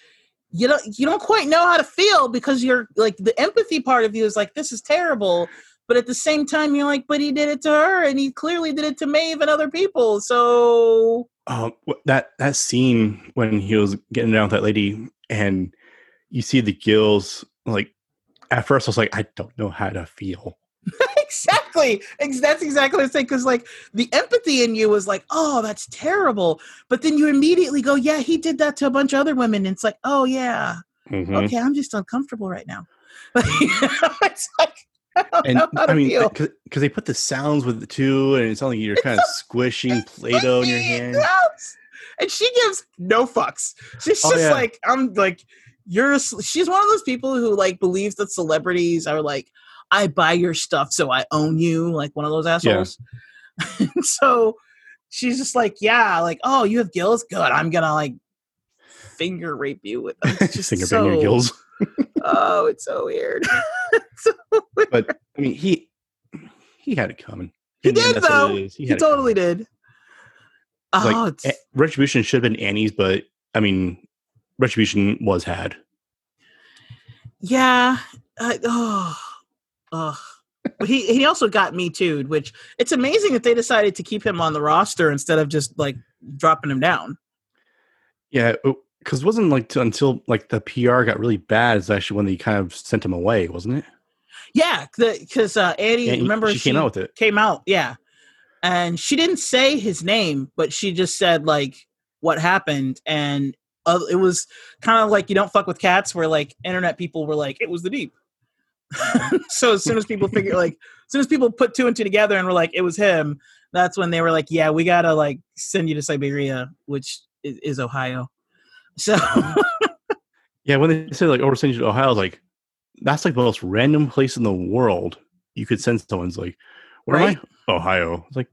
you don't you don't quite know how to feel because you're like the empathy part of you is like this is terrible, but at the same time you're like, but he did it to her, and he clearly did it to Maeve and other people. So Um, that that scene when he was getting down with that lady, and you see the gills. Like at first, I was like, I don't know how to feel. exactly, that's exactly the I'm. Because like the empathy in you was like, oh, that's terrible, but then you immediately go, yeah, he did that to a bunch of other women, and it's like, oh yeah. Mhm. okay, I'm just uncomfortable right now. it's like I And know how to I mean, because they put the sounds with it too, and it's not like you're kind of squishing Play-Doh in your hand. And she gives no fucks. She's Oh, just yeah. like I'm like you're. She's one of those people who like believes that celebrities are like I buy your stuff so I own you, like one of those assholes. And so she's just like, yeah, like oh, you have gills, good. I'm gonna like finger rape you with them. It's just Finger so, your gills. Oh, it's so weird. It's so weird. But I mean, he he had it coming. He In the end, did, that's what it though. is. He totally did. Oh, like eh, retribution should have been Annie's, but I mean, retribution was had. yeah. I, oh, oh. But he he also got me too, which it's amazing that they decided to keep him on the roster instead of just like dropping him down. Yeah, because wasn't like until like the PR got really bad is actually when they kind of sent him away, wasn't it? Yeah, because uh, Annie, And remember she came out with it. came out, yeah, and she didn't say his name, but she just said like what happened, and uh, it was kind of like you don't fuck with cats, where like internet people were like it was the deep. so as soon as people figure like as soon as people put two and two together and were like it was him, that's when they were like, yeah, we gotta like send you to Siberia, which is, is Ohio. So Yeah, when they said like, "Oh, we're sending you to Ohio," like, that's like the most random place in the world you could send someone's like, "Where Right? am I?" Ohio. It's like,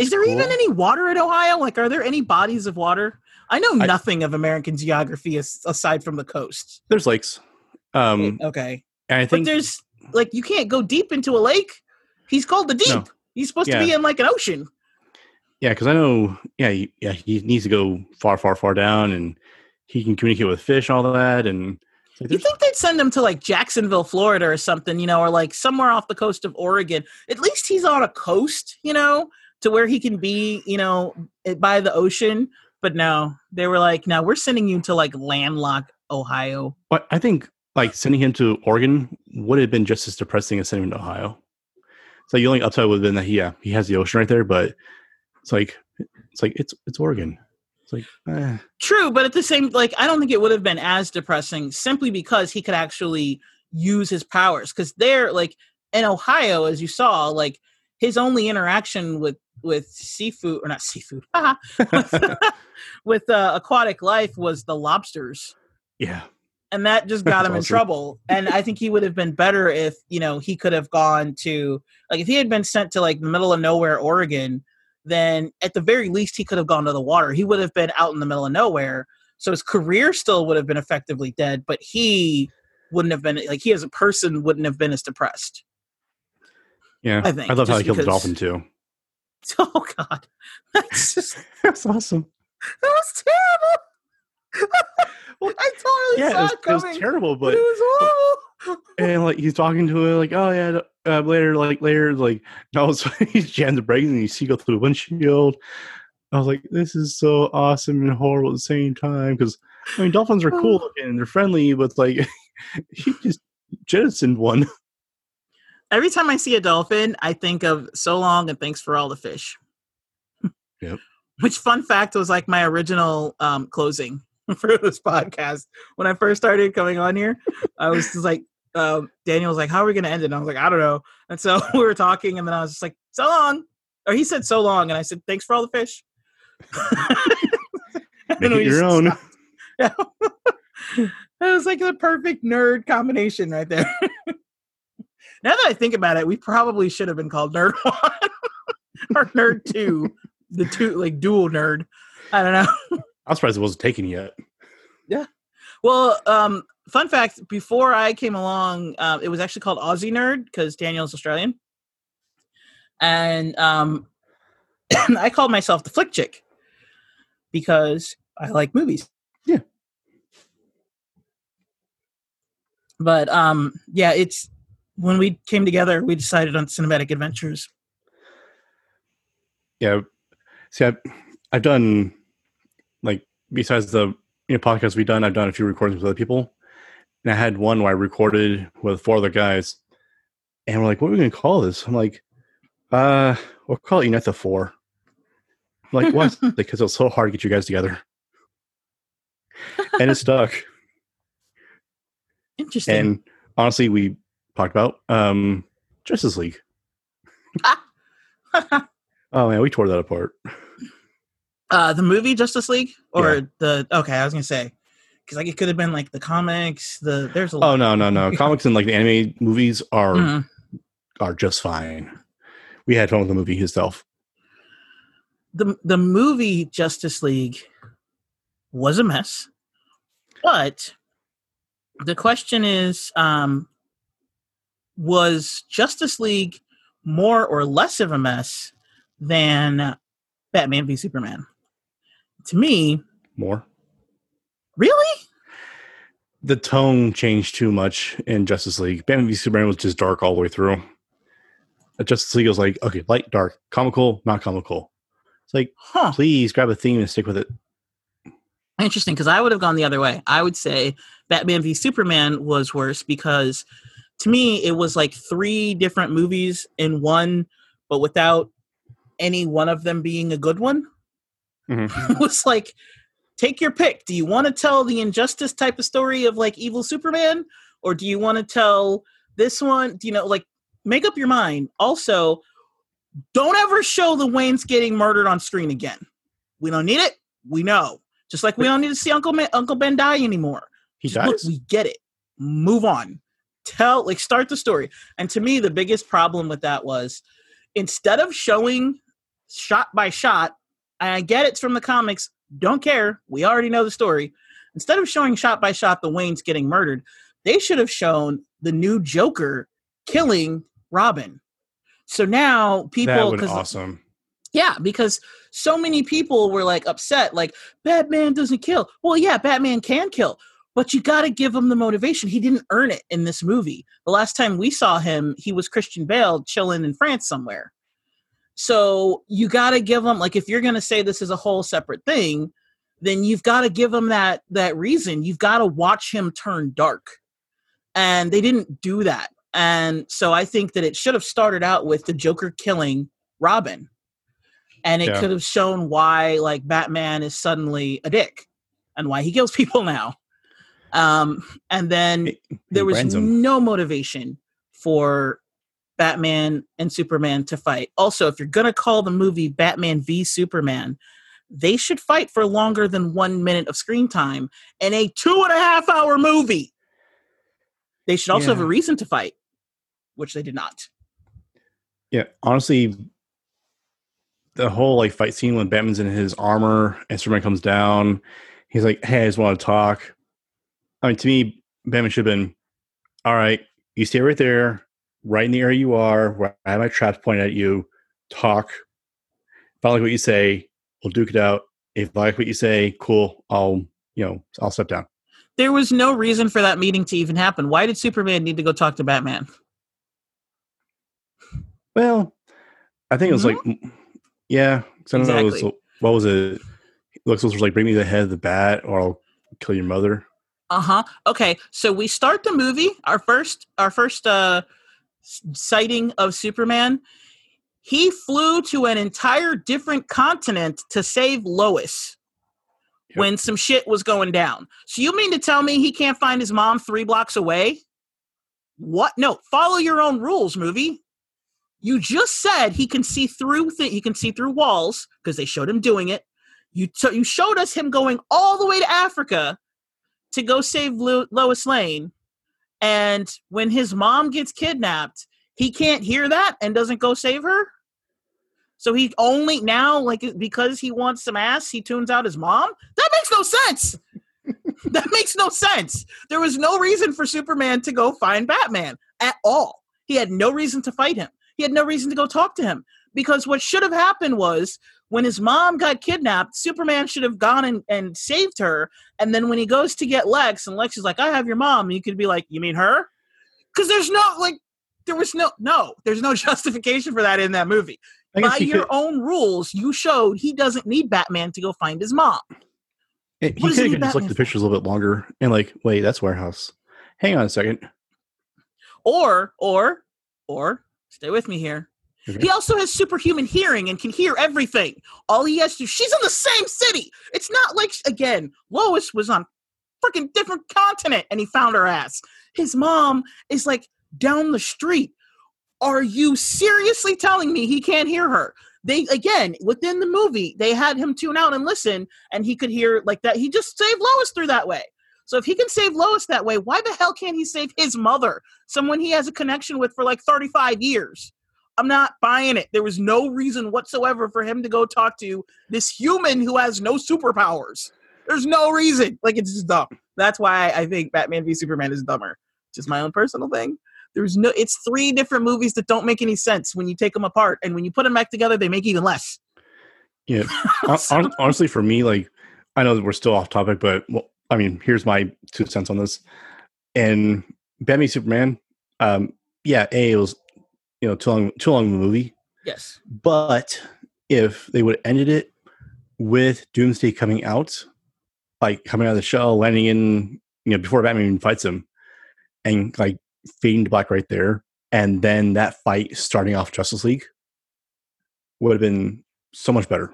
is there cool. even any water in Ohio? Like, are there any bodies of water? I know I- nothing of American geography as, aside from the coast. There's lakes. Um, okay, and I but think there's like you can't go deep into a lake. He's called the deep. No. He's supposed to be in like an ocean. yeah, because I know. Yeah, he, yeah, he needs to go far, far, far down, and he can communicate with fish, all that, and like, You think they'd send him to like Jacksonville, Florida, or something, you know, or like somewhere off the coast of Oregon? At least he's on a coast, you know, to where he can be, you know, eh, by the ocean. But no, they were like, "No, we're sending you to like landlocked Ohio." But I think like sending him to Oregon would have been just as depressing as sending him to Ohio. So the only upside would have been that he, yeah, he has the ocean right there, but it's like it's like it's it's Oregon. It's like eh. True, but at the same like I don't think it would have been as depressing simply because he could actually use his powers cuz they're like in Ohio as you saw like his only interaction with with seafood or not seafood with, with uh, aquatic life was the lobsters. yeah, and that just got him in trouble. And I think he would have been better if you know he could have gone to like if he had been sent to like the middle of nowhere, Oregon. Then at the very least he could have gone to the water. He would have been out in the middle of nowhere, so his career still would have been effectively dead. But he wouldn't have been like he as a person wouldn't have been as depressed. Yeah, I think, I love how he killed the dolphin too. Oh God, that's just That's awesome. that was terrible. I totally Yeah, saw it was, it it was terrible, but but it was horrible. and like he's talking to her like, oh yeah, uh, later, like later, like no, so he jams the brakes and you see go through the windshield. I was like, this is so awesome and horrible at the same time because I mean, dolphins are cool looking and they're friendly, but like he just jettisoned one. Every time I see a dolphin, I think of so long and thanks for all the fish. Yep. Which fun fact was like my original um, closing for this podcast. When I first started coming on here, I was just like, um, Daniel was like, "How are we going to end it?" And I was like, "I don't know." And so we were talking, and then I was just like, "So long," or he said, "So long," and I said, "Thanks for all the fish." Make it your own. Yeah. that was like the perfect nerd combination right there. now that I think about it, we probably should have been called Nerd One or Nerd Two, the two like dual nerd. I don't know. I'm surprised it wasn't taken yet. Yeah. Well, um, fun fact: before I came along, um, it was actually called Aussie Nerd because Daniel's Australian, and um, I called myself the Flick Chick because I like movies. Yeah. But um, yeah, it's when we came together, we decided on cinematic adventures. Yeah. See, I've, I've done like besides the you know podcasts we've done, I've done a few recordings with other people, and I had one where I recorded with four other guys, and we're like, "What are we going to call this?" I'm like, "Uh, we'll call it Unite the Four. I'm like, what? because it was so hard to get you guys together, and it stuck. Interesting. And honestly, we talked about um Justice League. Oh man, we tore that apart. Uh, the movie Justice League, or Yeah. the okay, I was gonna say because like it could have been like the comics. The there's a lot. Oh no, no, no! Comics and like the anime movies are Mhm. are just fine. We had fun with the movie itself. the the movie Justice League was a mess, but the question is, um, was Justice League more or less of a mess than Batman v Superman? To me, More really, the tone changed too much in Justice League. Batman v Superman was just dark all the way through. Uh, Justice League was like okay, light, dark, comical, not comical. It's like huh? please grab a theme and stick with it. Interesting, because I would have gone the other way. I would say Batman v Superman was worse because to me it was like three different movies in one, but without any one of them being a good one. Mhm. it was like, take your pick. Do you want to tell the injustice type of story of like evil Superman, or do you want to tell this one? Do you know, like, make up your mind. Also, don't ever show the Waynes getting murdered on screen again. We don't need it. We know. Just like we don't need to see Uncle Ma- Uncle Ben die anymore. He Just look, we get it. Move on. Tell like start the story. And to me, the biggest problem with that was instead of showing shot by shot, I get it's from the comics, don't care. We already know the story. Instead of showing shot by shot the Waynes getting murdered, they should have shown the new Joker killing Robin. So now that people would 'cause- awesome. yeah, because so many people were like upset, like Batman doesn't kill. Well, yeah, Batman can kill, but you got to give him the motivation. He didn't earn it in this movie. The last time we saw him, he was Christian Bale chilling in France somewhere. So you got to give him like if you're going to say this is a whole separate thing, then you've got to give him that that reason. You've got to watch him turn dark. And they didn't do that. And so I think that it should have started out with the Joker killing Robin and it Yeah. could have shown why like batman is suddenly a dick and why he kills people now um and then He- there was no motivation for batman and superman to fight also if you're gonna call the movie batman v superman they should fight for longer than one minute of screen time in a two and a half hour movie. They should also have a reason to fight, which they did not. Yeah, honestly, the whole like fight scene when Batman's in his armor and Superman comes down, he's like, "Hey, I just want to talk." I mean, to me, Batman should have been, "All right, you stay right there, right in the area you are, where I have my traps pointed at you. Talk. If I like what you say, we'll duke it out. If I like what you say, cool. I'll, you know, I'll step down." There was no reason for that meeting to even happen. Why did Superman need to go talk to Batman? Well, I think it was like, yeah. I don't know. It was, Exactly. what was it? Lex was like, bring me the head of the bat, or I'll kill your mother. Uh huh. Okay, so we start the movie. Our first, our first uh, sighting of Superman. He flew to an entire different continent to save Lois Yep. when some shit was going down. So you mean to tell me he can't find his mom three blocks away? What? No, follow your own rules, movie. You just said he can see through th- he can see through walls because they showed him doing it. You t- you showed us him going all the way to Africa to go save Lo- Lois Lane, and when his mom gets kidnapped, he can't hear that and doesn't go save her. So he only now like because he wants some ass, he tunes out his mom. That makes no sense. that makes no sense. There was no reason for Superman to go find Batman at all. He had no reason to fight him. He had no reason to go talk to him because what should have happened was when his mom got kidnapped, Superman should have gone and, and saved her. And then when he goes to get Lex, and Lex is like, I have your mom, you could be like, You mean her? Because there's no, like, there was no, no, there's no justification for that in that movie. By your could, own rules, you showed he doesn't need Batman to go find his mom. he could have just looked at the pictures a little bit longer and like, wait, that's warehouse. Hang on a second. Or, or, or, stay with me here. He also has superhuman hearing and can hear everything. All he has to, she's in the same city. It's not like, again, Lois was on freaking different continent and he found her ass. His mom is like down the street. Are you seriously telling me he can't hear her? They, again, within the movie, they had him tune out and listen and he could hear like that. He just saved Lois through that way. So if he can save Lois that way, why the hell can't he save his mother, someone he has a connection with for like 35 years? I'm not buying it. There was no reason whatsoever for him to go talk to this human who has no superpowers. There's no reason. Like it's just dumb. That's why I think Batman v Superman is dumber. Just my own personal thing. There's no. It's three different movies that don't make any sense when you take them apart, and when you put them back together, they make even less. Yeah. Hon- honestly, for me, like, I know that we're still off topic, but well, I mean, here's my two cents on this. And Batman v Superman, um, yeah, a it was you know too long too long movie, Yes. but if they would have ended it with Doomsday coming out, like coming out of the shell, landing in you know before Batman even fights him, and like fading to black right there, and then that fight starting off Justice League would have been so much better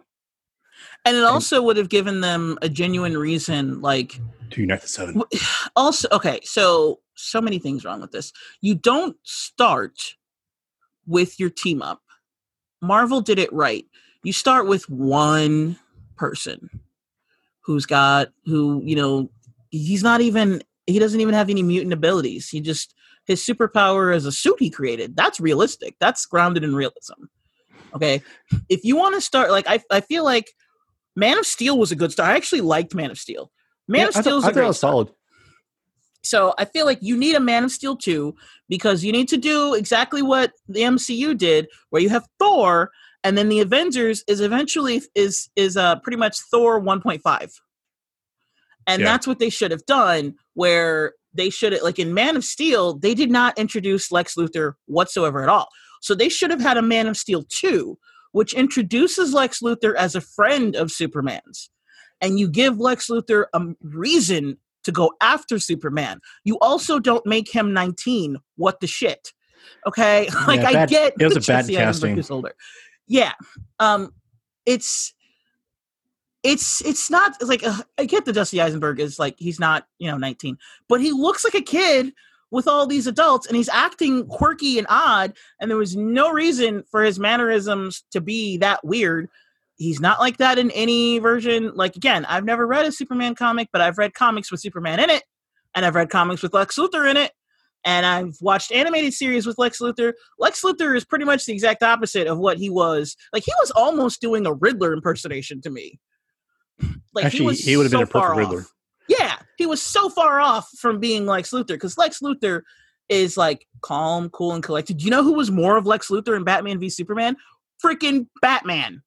And it also would have given them a genuine reason, like to unite the seven. Also okay so so many things wrong with this you don't start with your team up. Marvel did it right. You start with one person who's got who you know he's not even he doesn't even have any mutant abilities. He just his superpower is a suit he created that's realistic. That's grounded in realism. Okay? If you want to start like I, I feel like man of steel was a good start. I actually liked man of steel. Man Yeah, of steel is a great solid. So I feel like you need a Man of Steel 2 because you need to do exactly what the MCU did, where you have Thor, and then the Avengers is eventually is is uh pretty much Thor 1.5. And Yeah. that's what they should have done, where they should have like in Man of Steel, they did not introduce Lex Luthor whatsoever at all. So they should have had a Man of Steel 2, which introduces Lex Luthor as a friend of Superman's. And you give Lex Luthor a reason to go after Superman. You also don't make him 19. What the shit? Okay? like Yeah, I bad- get it was a bad casting. is older. Yeah. Um it's it's it's not it's like uh, I get the Jesse Eisenberg is like he's not, you know, 19, but he looks like a kid with all these adults and he's acting quirky and odd and there was no reason for his mannerisms to be that weird he's not like that in any version. Like again, I've never read a Superman comic, but I've read comics with Superman in it, and I've read comics with Lex Luthor in it, and I've watched animated series with Lex Luthor. Lex Luthor is pretty much the exact opposite of what he was. Like he was almost doing a Riddler impersonation to me. Like Actually, he was he would have so been a perfect far Riddler. off. Yeah, he was so far off from being Lex Luthor because Lex Luthor is like calm, cool, and collected. Do you know who was more of Lex Luthor in Batman v Superman? Freaking Batman.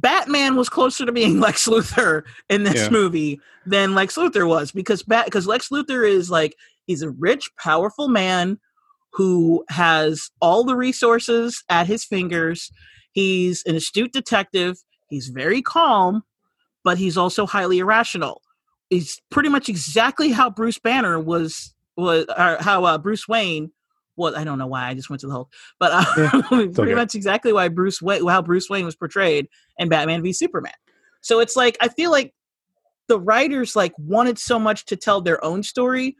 Batman was closer to being Lex Luthor in this Yeah. movie than Lex Luthor was because Bat because Lex Luthor is like he's a rich, powerful man who has all the resources at his fingers. He's an astute detective. He's very calm, but he's also highly irrational. He's pretty much exactly how Bruce Banner was was or how uh, Bruce Wayne was. I don't know why I just went to the Hulk, but uh, Yeah, pretty okay. much exactly why Bruce Wayne how Bruce Wayne was portrayed in Batman v Superman. So it's like I feel like the writers like wanted so much to tell their own story,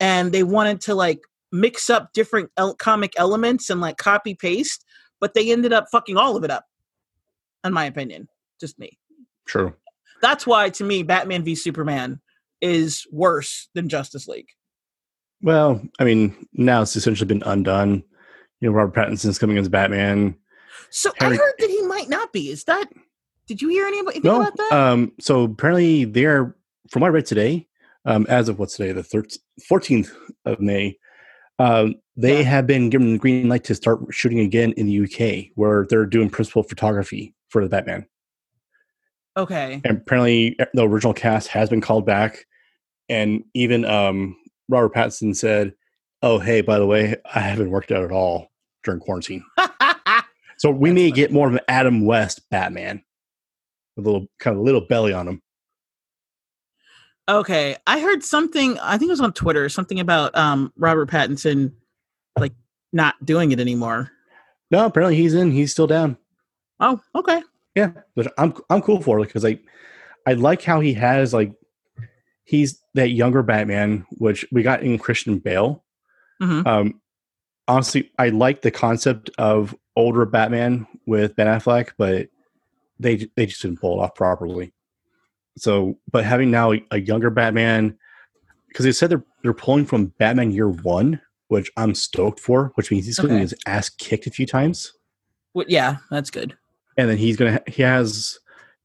and they wanted to like mix up different el- comic elements and like copy paste, but they ended up fucking all of it up. In my opinion, just me. True. That's why to me, Batman v Superman is worse than Justice League. Well, I mean, now it's essentially been undone. You know, Robert Pattinson's coming as Batman. So Harry- I heard that he might not be. Is that? Did you hear anything No, about that? um, so apparently they're from what I read today, um, as of what's today, the 13th, 14th of May, um, they Yeah. have been given the green light to start shooting again in the UK, where they're doing principal photography for the Batman. okay. And apparently, the original cast has been called back, and even um, Robert Pattinson said, "Oh, hey, by the way, I haven't worked out at all during quarantine." So we That's may funny. get more of an Adam West Batman, with a little kind of a little belly on him. Okay, I heard something. I think it was on Twitter. Something about um Robert Pattinson, like not doing it anymore. No, apparently he's in. He's still down. Oh, okay. Yeah, but I'm I'm cool for it because I I like how he has like he's that younger Batman, which we got in Christian Bale. Mhm. Um, honestly, I like the concept of older Batman with Ben Affleck, but they they just didn't pull it off properly. So, but having now a, younger Batman, because they said they're they're pulling from Batman Year One, which I'm stoked for, which means he's going to get his ass kicked a few times Well, yeah, that's good. and then he's gonna he has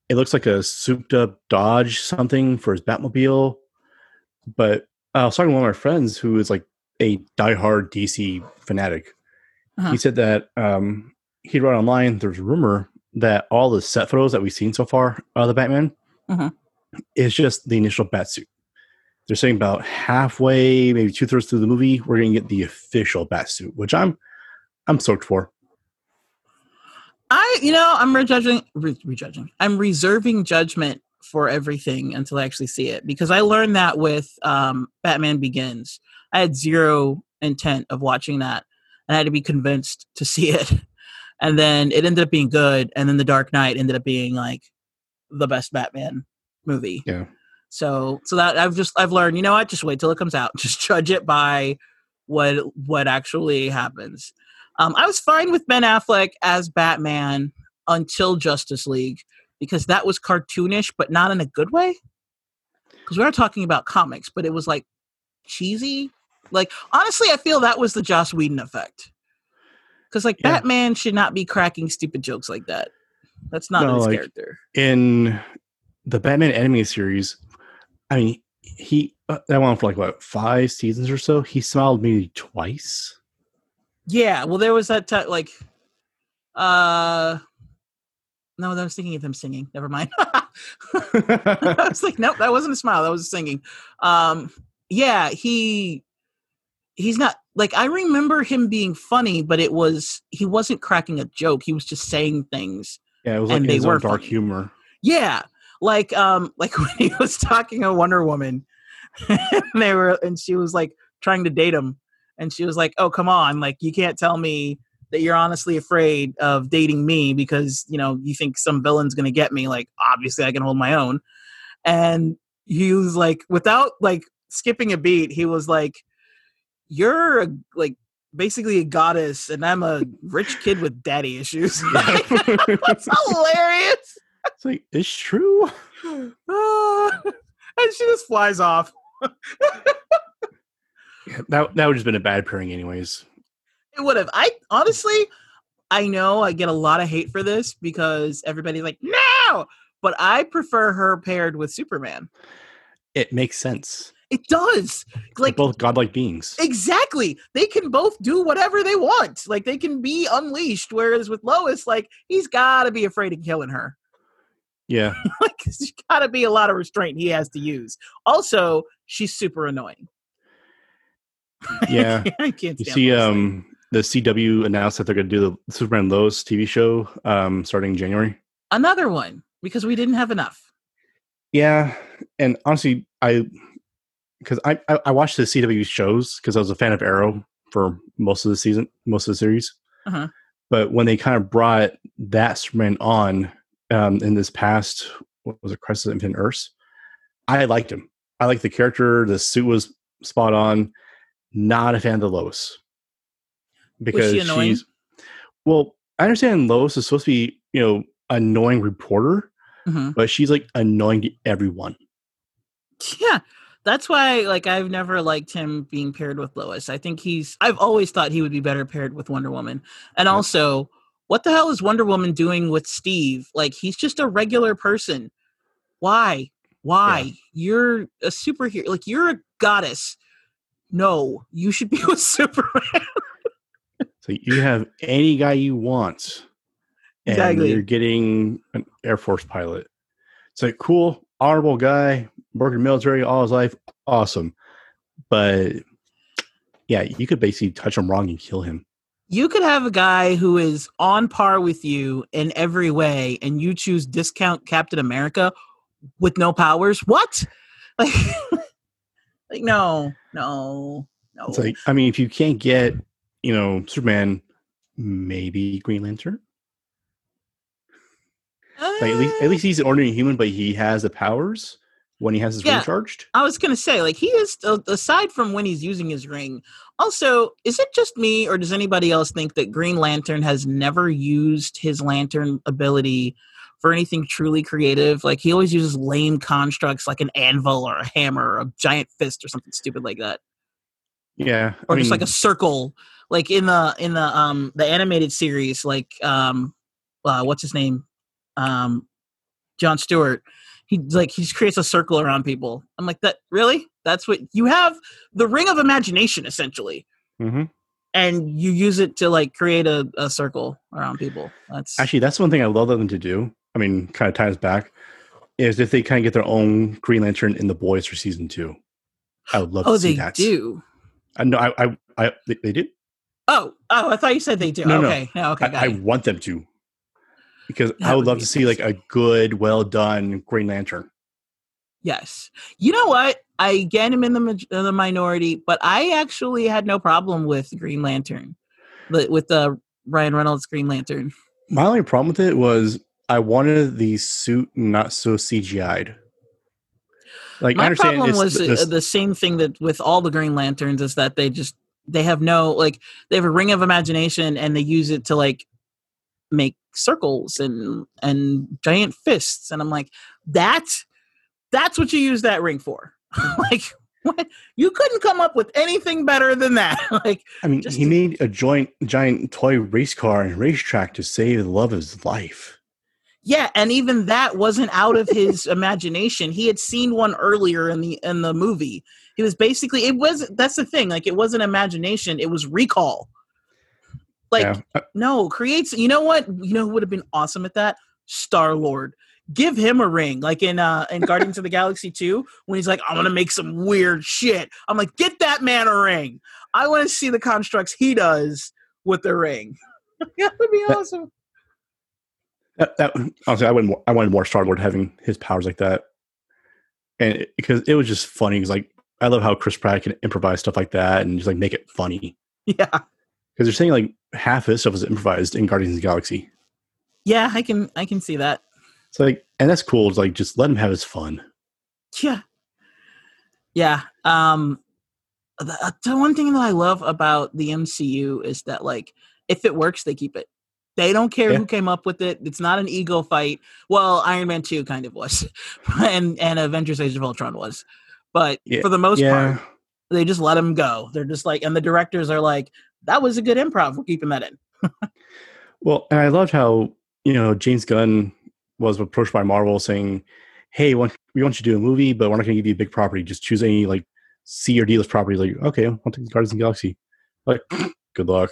it looks like a souped up Dodge something for his Batmobile. But I was talking to one of my friends who is like a diehard DC fanatic. Uh-huh. He said that um, he read online. There's a rumor that all the set photos that we've seen so far of the Batman Mhm. is just the initial bat suit. They're saying about halfway, maybe two thirds through the movie, we're gonna get the official bat suit, which I'm I'm stoked for. I, you know, I'm rejudging, re- rejudging. I'm reserving judgment for everything until I actually see it because I learned that with um, Batman Begins. I had zero intent of watching that, and I had to be convinced to see it. And then it ended up being good, and then The Dark Knight ended up being like the best Batman movie. Yeah. So, so that I've just I've learned, you know what? Just wait till it comes out. Just judge it by what what actually happens. Um, I was fine with Ben Affleck as Batman until Justice League because that was cartoonish, but not in a good way. Because we are talking about comics, but it was like cheesy. Like honestly, I feel that was the Joss Whedon effect. Because like Yeah. Batman should not be cracking stupid jokes like that. That's not No, his like- character. in the Batman animated series, I mean, he uh, that went on for like what five seasons or so. He smiled maybe twice. Yeah, well, there was that ti like, uh, no, I was thinking of him singing. Never mind. I was like, nope, that wasn't a smile. That was singing. Um, yeah, he he's not like I remember him being funny, but it was he wasn't cracking a joke. He was just saying things. yeah, it was like And they were dark funny. humor. Yeah, like um, like when he was talking to Wonder Woman, and they were and she was like trying to date him, and she was like, "Oh, come on, like you can't tell me." That you're honestly afraid of dating me because you know you think some villain's gonna get me. Like obviously I can hold my own, and he was like without like skipping a beat he was like you're a, like basically a goddess, and I'm a rich kid with daddy issues. That's hilarious. It's like it's true. Ah, and she just flies off. That that would just been a bad pairing, anyways. It would have. I honestly, I know I get a lot of hate for this because everybody's like, no, but I prefer her paired with Superman. It makes sense. It does. Like Like both godlike beings. exactly. They can both do whatever they want. Like they can be unleashed. Whereas with Lois, like he's gotta be afraid of killing her. Yeah. like there's gotta be a lot of restraint he has to use. Also, she's super annoying. Yeah. I can't You see, um, the CW announced that they're going to do the Superman Lois TV show um, starting January. another one because we didn't have enough. Yeah, and honestly, I because I, I I watched the CW shows because I was a fan of Arrow for most of the season, most of the series. Uh-huh. But when they kind of brought that Superman on um, in this past, what was it, Crisis of Infinite Earths? I liked him. I liked the character. The suit was spot on. Not a fan of the Lois because she she's well. I understand Lois is supposed to be you know annoying reporter, Mhm. but she's like annoying to everyone. Yeah. That's why like I've never liked him being paired with Lois. I think he's I've always thought he would be better paired with Wonder Woman. And Yep. also, what the hell is Wonder Woman doing with Steve? Like he's just a regular person. Why? Why? You're a superhero. Like you're a goddess. No, you should be with Superman. So you have any guy you want, and Exactly. you're getting an Air Force pilot. It's like cool, honorable guy, working military all his life, awesome. But yeah, you could basically touch him wrong and kill him. you could have a guy who is on par with you in every way and you choose discount captain america with no powers what like like no no no It's like I mean, if you can't get you know Superman, maybe Green Lantern. Like at least Uh, at least he's an ordinary human, but he has the powers when he has his Yeah. ring charged. i was gonna say like he is aside from when he's using his ring also is it just me or does anybody else think that green lantern has never used his lantern ability for anything truly creative like he always uses lame constructs like an anvil or a hammer or a giant fist or something stupid like that. Yeah, or I just like a circle. Like in the in the um the animated series like um uh, what's his name? Um john stewart. He like he just creates a circle around people. I'm like that really? That's what you have the ring of imagination essentially. Mhm. and you use it to like create a, a circle around people. That's Actually, that's one thing I love them to do. I mean, kind of ties back is if they kind of get their own Green Lantern in the Boys for season two. I would love oh to see they that. do I know. I, I, I they, they do. oh oh i thought you said they do No, no. okay no, okay got I, I want them to because That I would would love to see like a good, well done Green Lantern. Yes. You know what? I again am in the uh, the minority, but I actually had no problem with Green Lantern, but with the Ryan Reynolds Green Lantern. My only problem with it was I wanted the suit not so CGI'd. Like I My understand problem it's was th- uh, the same thing that with all the Green Lanterns is that they just they have no like they have a ring of imagination and they use it to like make circles and and giant fists and I'm like that's that's what you use that ring for. like what you couldn't come up with anything better than that. like I mean, he made a joint giant toy race car and racetrack to save the love of his life. Yeah, and even that wasn't out of his imagination. He had seen one earlier in the in the movie. He was basically it was that's the thing. Like it wasn't imagination, it was recall. Like yeah. Uh, no, creates you know what? You know who would have been awesome at that? Star Lord. Give him a ring, like in uh in Guardians of the Galaxy 2, when he's like, I'm gonna make some weird shit. I'm like, get that man a ring. I want to see the constructs he does with the ring. that would be awesome. That, that honestly, I wouldn't. I wanted more Star Lord having his powers like that, and it, because it was just funny. Because like I love how Chris Pratt can improvise stuff like that and just like make it funny. Yeah. Because they're saying like half of his stuff is improvised in Guardians of the Galaxy. Yeah, I can I can see that. It's like, and that's cool. It's like just let him have his fun. Yeah. Yeah. Um the, the one thing that I love about the MCU is that like if it works, they keep it. They don't care Yeah. who came up with it. It's not an ego fight. Well, Iron Man 2 kind of was. and and Avengers Age of Ultron was. But Yeah, for the most yeah. part, they just let them go. They're just like and the directors are like, that was a good improv. We're keeping that in. Well, and I loved how you know James Gunn was approached by Marvel saying, "Hey, we want, you to do a movie, but we're not going to give you a big property. Just choose any like C or D list property." Like, okay, I'll take the Guardians of the Galaxy. Like, good luck.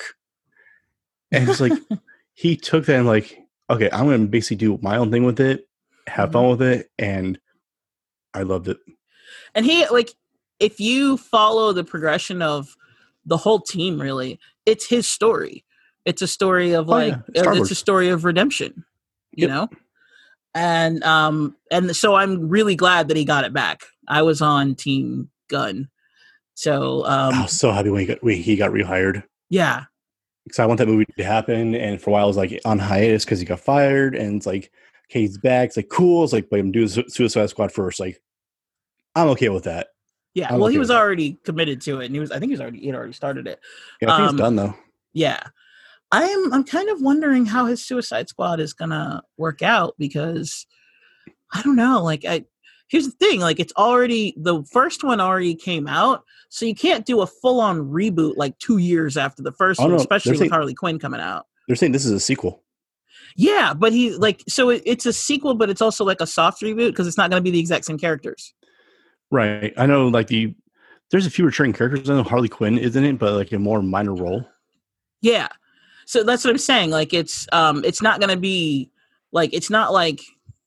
And it's like he took that and like, okay, I'm to basically do my own thing with it, have fun with it, and I loved it. and he like if you follow the progression of the whole team really it's his story it's a story of Oh, like yeah. It's a story of redemption you Yep. know and um and so i'm really glad that he got it back i was on team Gunn so um I was so happy when he got when he got rehired. yeah because I want that movie to happen. And for a while, I was like on hiatus because he got fired. And it's like, okay, he's back. It's like cool. It's like, but I'm doing Suicide Squad first. Like, I'm okay with that. yeah I'm well okay he was that. already committed to it and he was i think he was already he had already started it Yeah, I think Um, it's done though. yeah i'm i'm kind of wondering how his suicide squad is gonna work out because i don't know like i here's the thing like it's already the first one already came out so you can't do a full-on reboot like two years after the first Oh, one no, especially with saying- harley quinn coming out They're saying this is a sequel. yeah but he like so it, it's a sequel but it's also like a soft reboot because it's not going to be the exact same characters Right. I know, like, the there's a few returning characters. I know Harley Quinn is in it, but like a more minor role. Yeah. So that's what I'm saying. Like it's um it's not gonna be like it's not like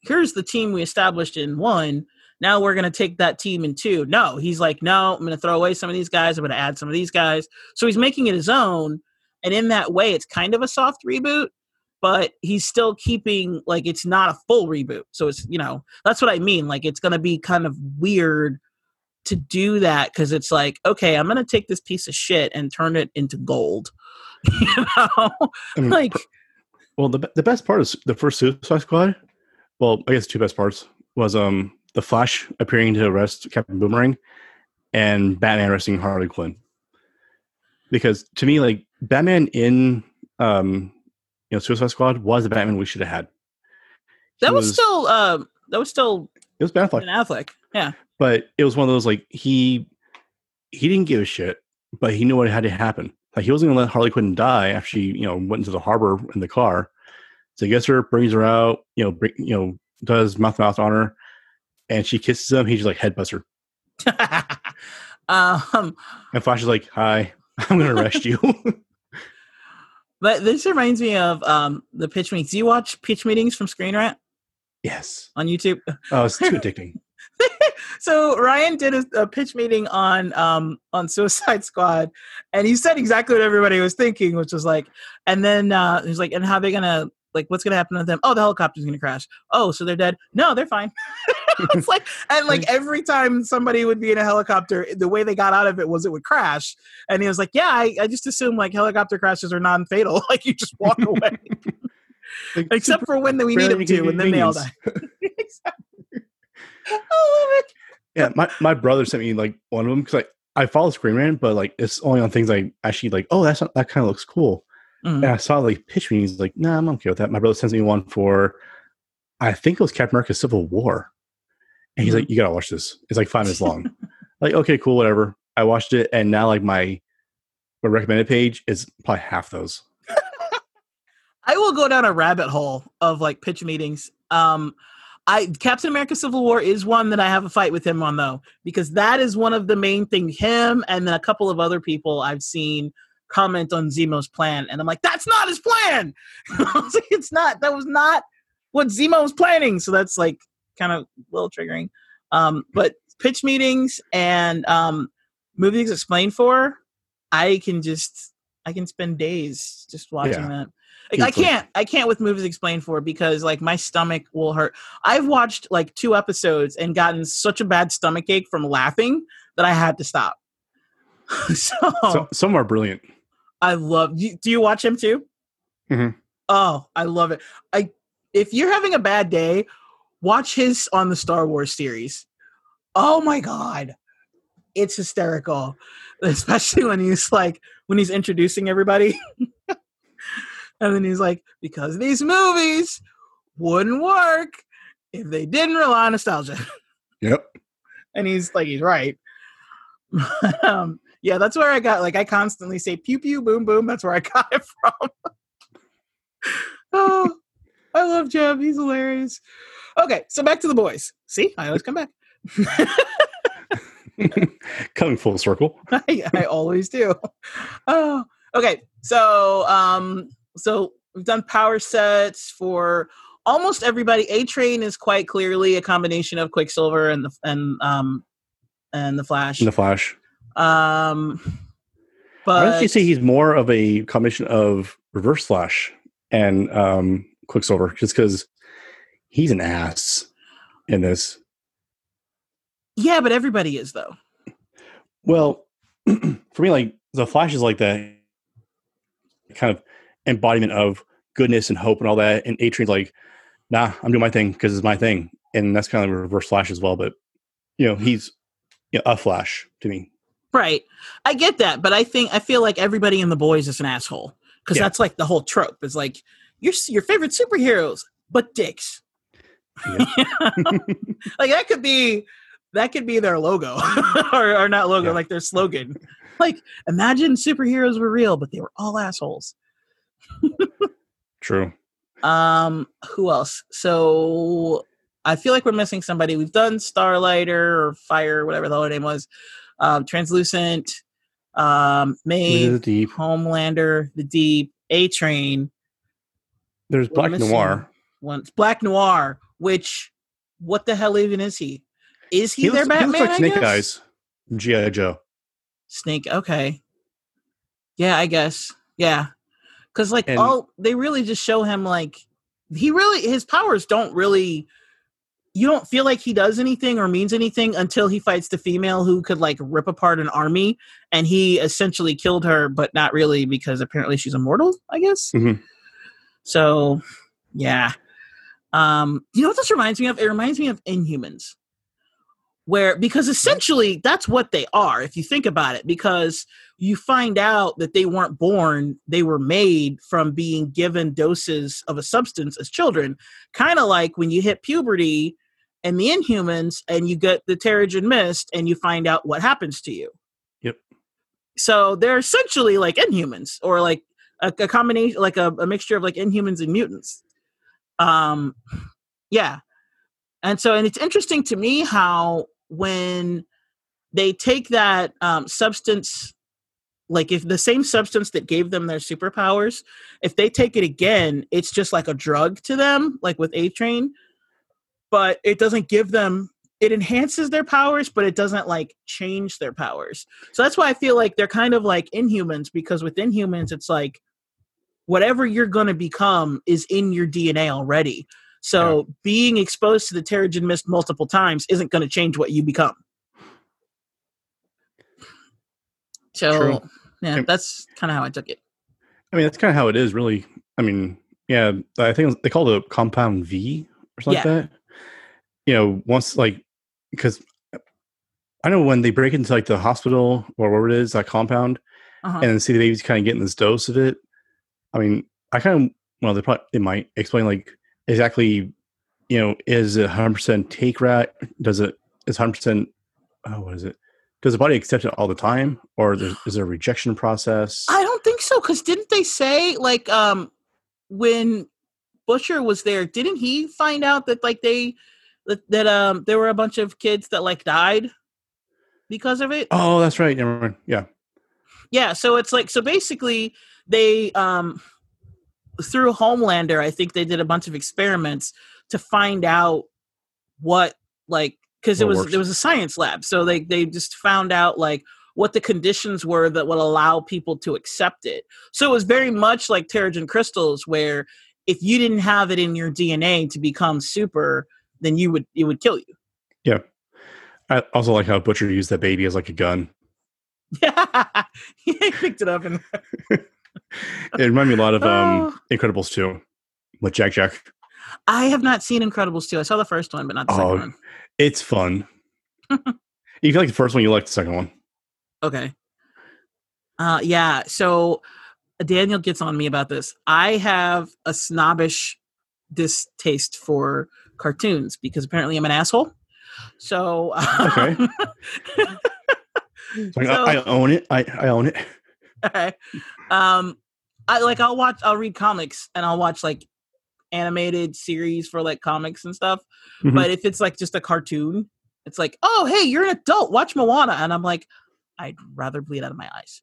here's the team we established in one. Now we're gonna take that team in two. No, he's like, no, I'm gonna throw away some of these guys, I'm gonna add some of these guys. So he's making it his own. And in that way, it's kind of a soft reboot, but he's still keeping like it's not a full reboot. So it's you know, that's what I mean. Like it's gonna be kind of weird to do that because it's like, okay, I'm gonna take this piece of shit and turn it into gold. you know? I mean, like well, the the best part is the first Suicide Squad. Well, I guess two best parts was um the Flash appearing to arrest Captain Boomerang, and Batman arresting Harley Quinn. Because to me, like Batman in um you know Suicide Squad was the Batman we should have had. That was, still um that was still it was Ben Affleck. Ben Affleck. Yeah. but it was one of those like he he didn't give a shit, but he knew what had to happen. Like he wasn't gonna let Harley Quinn die after she you know went into the harbor in the car. So he gets her, brings her out, you know, bring, you know, does mouth to mouth on her, and she kisses him. He's just like headbutts her, um and Flash is like, "Hi, I'm gonna arrest you." but this reminds me of um the pitch meetings. Do you watch pitch meetings from Screen Rant yes, on YouTube? oh, it's too addicting. so Ryan did a, a pitch meeting on um on Suicide Squad, and he said exactly what everybody was thinking, which was like, and then uh he's like, and how are they gonna like what's gonna happen to them? Oh, the helicopter's gonna crash. Oh, so they're dead? No, they're fine. it's like, and like every time somebody would be in a helicopter, the way they got out of it was it would crash. And he was like, yeah, I, I just assume like helicopter crashes are non-fatal, like you just walk away, Like, except for when we need them to, and then they all die. exactly. I love it. yeah, my, my brother sent me like one of them because like I follow Screen Rant, but like it's only on things I actually like. Oh, that's not, that kind of looks cool. Mhm. And I saw like pitch me. He's like, "Nah, I'm okay with that." My brother sends me one for, I think it was Captain America: Civil War, and he's Mhm. like, "You gotta watch this. It's like five minutes long." like, okay, cool, whatever. I watched it, and now like my my recommended page is probably half those. I will go down a rabbit hole of like pitch meetings. Um, I Captain America: Civil War is one that I have a fight with him on though, because that is one of the main thing. Him and then a couple of other people I've seen comment on Zemo's plan, and I'm like, that's not his plan. I was like, it's not. That was not what Zemo was planning. So that's like kind of a little triggering. Um, but pitch meetings and um, movies explained for, I can just I can spend days just watching Yeah. that. Like, I can't I can't with movies explained for because like my stomach will hurt. I've watched like two episodes and gotten such a bad stomach ache from laughing that I had to stop. so, So, some are brilliant. I love. Do you, do you watch him too? Mhm. Oh, I love it. I if you're having a bad day, watch his on the Star Wars series. Oh my god, it's hysterical, especially when he's like when he's introducing everybody, and then he's like, because these movies wouldn't work if they didn't rely on nostalgia. Yep. and he's like, he's right. um, yeah, that's where I got like I constantly say pew pew boom boom. That's where I got it from. oh, I love Jeb. He's hilarious. Okay, so back to the boys. See, I always come back. Coming full circle. I, I always do. Oh, okay. So, um, so we've done power sets for almost everybody. A Train is quite clearly a combination of Quicksilver and the and um and the Flash. In the Flash. Um, I but would actually say he's more of a combination of Reverse Flash and um, Quicksilver, just because he's an ass in this. yeah, but everybody is though. Well, for me, like the Flash is like that kind of embodiment of goodness and hope and all that, and A Train's like, nah, I'm doing my thing because it's my thing, and that's kind of a Reverse Flash as well. But you know, he's you know, a Flash to me. Right. I get that, but I think I feel like everybody in the boys is an asshole because Yeah. that's like the whole trope. Is like your your favorite superheroes, but dicks. Yeah. like that could be that could be their logo or, or not logo, Yeah. like their slogan. Like imagine superheroes were real, but they were all assholes. True. Um, who else? So I feel like we're missing somebody. We've done Starlighter or Fire, whatever the whole name was. Um, Translucent, um, The Deep. Homelander, The Deep, A Train, There's Black Noir. one Black Noir. Which, what the hell even is he? Is he, He their looks, he Batman? looks like Snake? Eyes. G.I. Joe. Snake. Okay. Yeah, I guess. Yeah, because like And- all they really just show him like he really his powers don't really. You don't feel like he does anything or means anything until he fights the female who could like rip apart an army, and he essentially killed her, but not really because apparently she's immortal. I guess. Mhm. So, yeah. Um, you know what this reminds me of? It reminds me of Inhumans where because essentially that's what they are if you think about it because you find out that they weren't born they were made from being given doses of a substance as children kind of like when you hit puberty and the inhumans and you get the terrigen mist and you find out what happens to you. Yep. so they're essentially like inhumans or like a, a combination like a, a mixture of like inhumans and mutants. Um yeah. And so and it's interesting to me how when they take that um, substance like if the same substance that gave them their superpowers if they take it again it's just like a drug to them like with a train but it doesn't give them it enhances their powers but it doesn't like change their powers so that's why i feel like they're kind of like inhumans because with inhumans it's like whatever you're going to become is in your dna already so being exposed to the Terrigen Mist multiple times isn't going to change what you become. So True. yeah, that's kind of how I took it. I mean, that's kind of how it is, really. I mean, yeah, I think they call it a compound V or something Yeah. like that. You know, once like because I know when they break into like the hospital or wherever it is, that compound, Uh-huh. and then see the baby's kind of getting this dose of it. I mean, I kind of well, they probably they might explain like exactly, you know, is it 100 percent take rat? Does it is 100 percent? Oh, what is it? Does the body accept it all the time, or there's, is there a rejection process? I don't think so because didn't they say like um when Butcher was there, didn't he find out that like they that, that um there were a bunch of kids that like died because of it? oh, that's right. Never mind. Yeah. yeah so it's like so basically they um through homelander i think they did a bunch of experiments to find out what like because it was works. there was a science lab so they they just found out like what the conditions were that would allow people to accept it so it was very much like terrigen crystals where if you didn't have it in your dna to become super then you would it would kill you Yeah. I also like how Butcher used that baby as like a gun. yeah he picked it up and It reminded me a lot of Oh. um Incredibles 2 with Jack Jack. i have not seen incredibles 2 i saw the first one but not the Oh, second one It's fun. If you like the first one, you like the second one. Okay. Uh yeah, so Daniel gets on me about this. I have a snobbish distaste for cartoons because apparently I'm an asshole. So Okay. Like, So- I, I own it. I, I own it. okay. Um I like I'll watch I'll read comics and I'll watch like animated series for like comics and stuff. Mhm. But if it's like just a cartoon, it's like, "Oh, hey, you're an adult. Watch Moana." And I'm like, I'd rather bleed out of my eyes.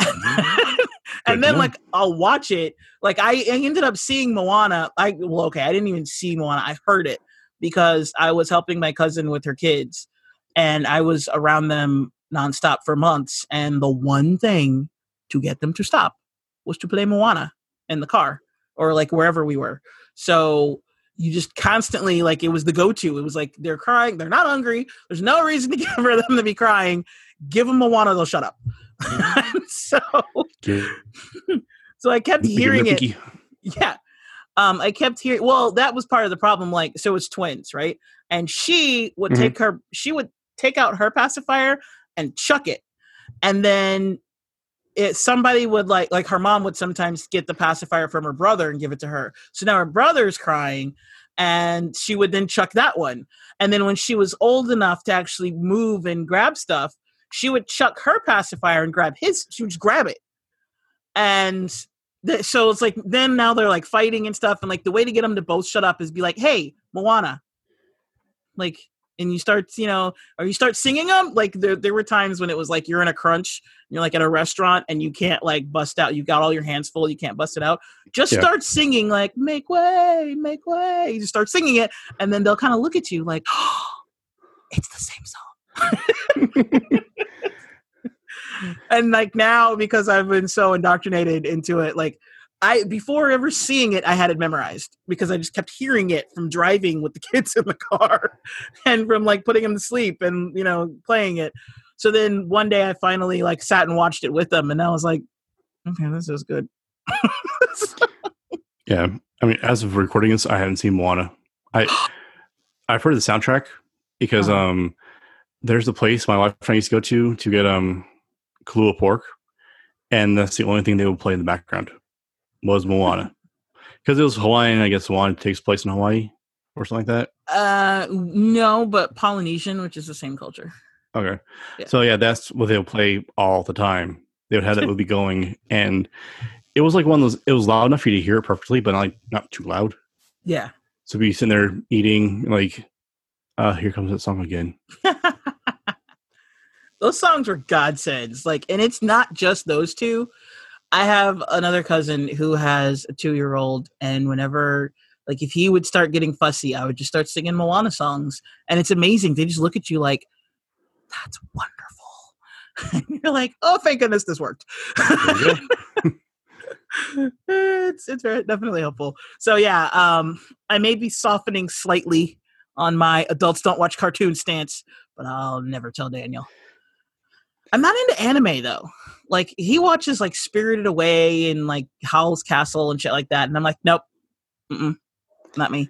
Mm-hmm. Good and then like I'll watch it. Like I, I ended up seeing Moana. I well, okay, I didn't even see Moana. I heard it because I was helping my cousin with her kids, and I was around them nonstop for months. And the one thing to get them to stop was to play Moana in the car or like wherever we were. So you just constantly like it was the go-to. It was like they're crying, they're not hungry. There's no reason to give for them to be crying. Give them Moana, they'll shut up. so so I kept hearing it. Yeah. Um, I kept hearing well, that was part of the problem. Like, so it's twins, right? And she would Mhm. take her she would take out her pacifier and chuck it. And then it somebody would like like her mom would sometimes get the pacifier from her brother and give it to her. So now her brother's crying and she would then chuck that one. And then when she was old enough to actually move and grab stuff, she would chuck her pacifier and grab his she would just grab it. And th- so it's like then now they're like fighting and stuff and like the way to get them to both shut up is be like, "Hey, Moana." Like and you start, you know, or you start singing them. Like there, there were times when it was like you're in a crunch, you're like at a restaurant, and you can't like bust out. You got all your hands full, you can't bust it out. Just Yeah. start singing like "Make way, make way." You just start singing it, and then they'll kind of look at you like, oh, "It's the same song." and like now, because I've been so indoctrinated into it, like I before ever seeing it, I had it memorized because I just kept hearing it from driving with the kids in the car and from like putting them to sleep and you know playing it. So then one day I finally like sat and watched it with them, and I was like, okay, this is good. Yeah, I mean, as of recording this, I haven't seen Moana. I I've heard the soundtrack because Uh-huh. um, there's a place my wife and I used to go to to get um, Kahlua pork, and that's the only thing they would play in the background was Moana because it was Hawaiian. I guess Moana takes place in Hawaii or something like that. uh, no, but Polynesian, which is the same culture. Okay. Yeah. So yeah, that's what they'll play all the time. They would have that movie going, and it was like one of those. It was loud enough for you to hear it perfectly, but like not too loud. Yeah. So be sitting there eating, like, uh, here comes that song again. those songs were godsends. Like, and it's not just those two. I have another cousin who has a two year old, and whenever, like, if he would start getting fussy, I would just start singing Moana songs, and it's amazing. They just look at you like, "That's wonderful." and you're like, "Oh, thank goodness this worked." it's it's very definitely helpful. So yeah, um, I may be softening slightly on my adults don't watch cartoons stance, but I'll never tell Daniel. I'm not into anime though. Like he watches like Spirited Away and like Howl's Castle and shit like that, and I'm like, nope, Mm-mm, not me.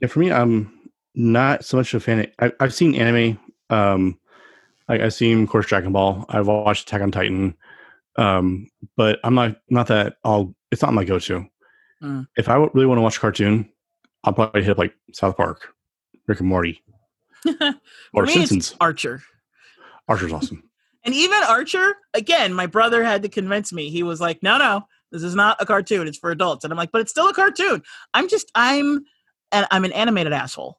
Yeah, for me, I'm not so much a fan. Of, I, I've seen anime. Um, I, I've seen, of course, Dragon Ball. I've watched Attack on Titan. Um, but I'm not not that all. It's not my go-to. Mm. If I really want to watch a cartoon, I'll probably hit up like South Park, Rick and Morty, or Simpsons. Archer. Archer's awesome. And even Archer, again, my brother had to convince me. He was like, "No, no, this is not a cartoon. It's for adults." And I'm like, "But it's still a cartoon." I'm just I'm and I'm an animated asshole.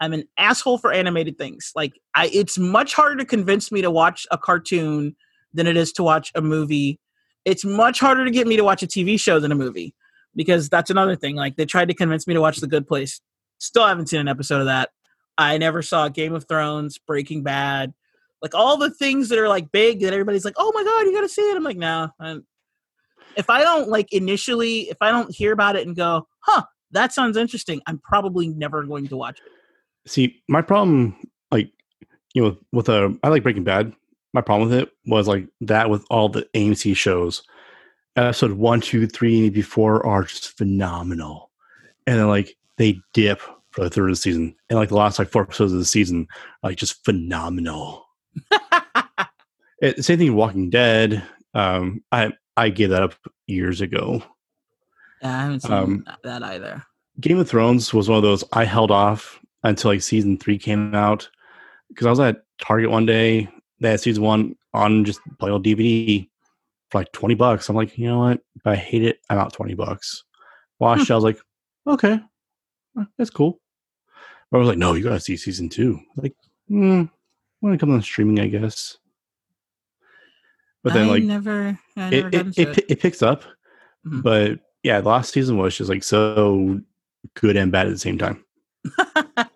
I'm an asshole for animated things. Like I it's much harder to convince me to watch a cartoon than it is to watch a movie. It's much harder to get me to watch a TV show than a movie because that's another thing. Like they tried to convince me to watch The Good Place. Still haven't seen an episode of that. I never saw Game of Thrones, Breaking Bad, like all the things that are like big that everybody's like, oh my god, you got to see it. I'm like, no. I'm- if I don't like initially, if I don't hear about it and go, huh, that sounds interesting, I'm probably never going to watch it. See, my problem, like, you know, with a, I like Breaking Bad. My problem with it was like that with all the AMC shows. Episode one, two, three, and four are just phenomenal, and then like they dip for the third of the season, and like the last like four episodes of the season, like just phenomenal. It, same thing. with Walking Dead. Um, I I gave that up years ago. Yeah, I haven't seen Um, that either. Game of Thrones was one of those I held off until like season three came out because I was at Target one day. They had season one on just plain old DVD for like twenty bucks. I'm like, you know what? If I hate it, I'm out twenty bucks. Watched. it, I was like, okay, that's cool. But I was like, no, you gotta see season two. Like, hmm, when it comes on streaming, I guess. But then, I like, never, I never it it, it, it. it picks up, Mhm. but yeah, the last season was just like so good and bad at the same time.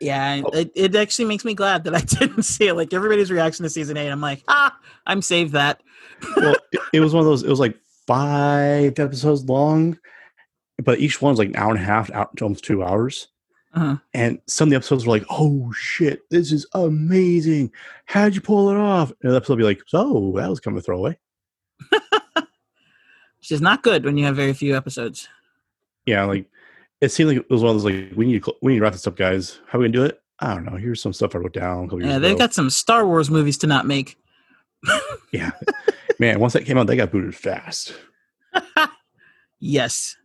yeah, Oh. it, it actually makes me glad that I didn't see it. Like everybody's reaction to season eight, I'm like, ah, I'm saved that. well, it, it was one of those. It was like five episodes long, but each one's like an hour and a half, out to almost two hours. Uh-huh. And some of the episodes were like, "Oh shit, this is amazing! How'd you pull it off?" And the episode would be like, "So that was kind of a throwaway." Which is not good when you have very few episodes. Yeah, like it seemed like it was one of those like, "We need to, cl- we need to wrap this up, guys. How are we gonna do it?" I don't know. Here's some stuff I wrote down. A couple years Yeah, they've ago. got some Star Wars movies to not make. yeah, man. Once that came out, they got booted fast. Yes.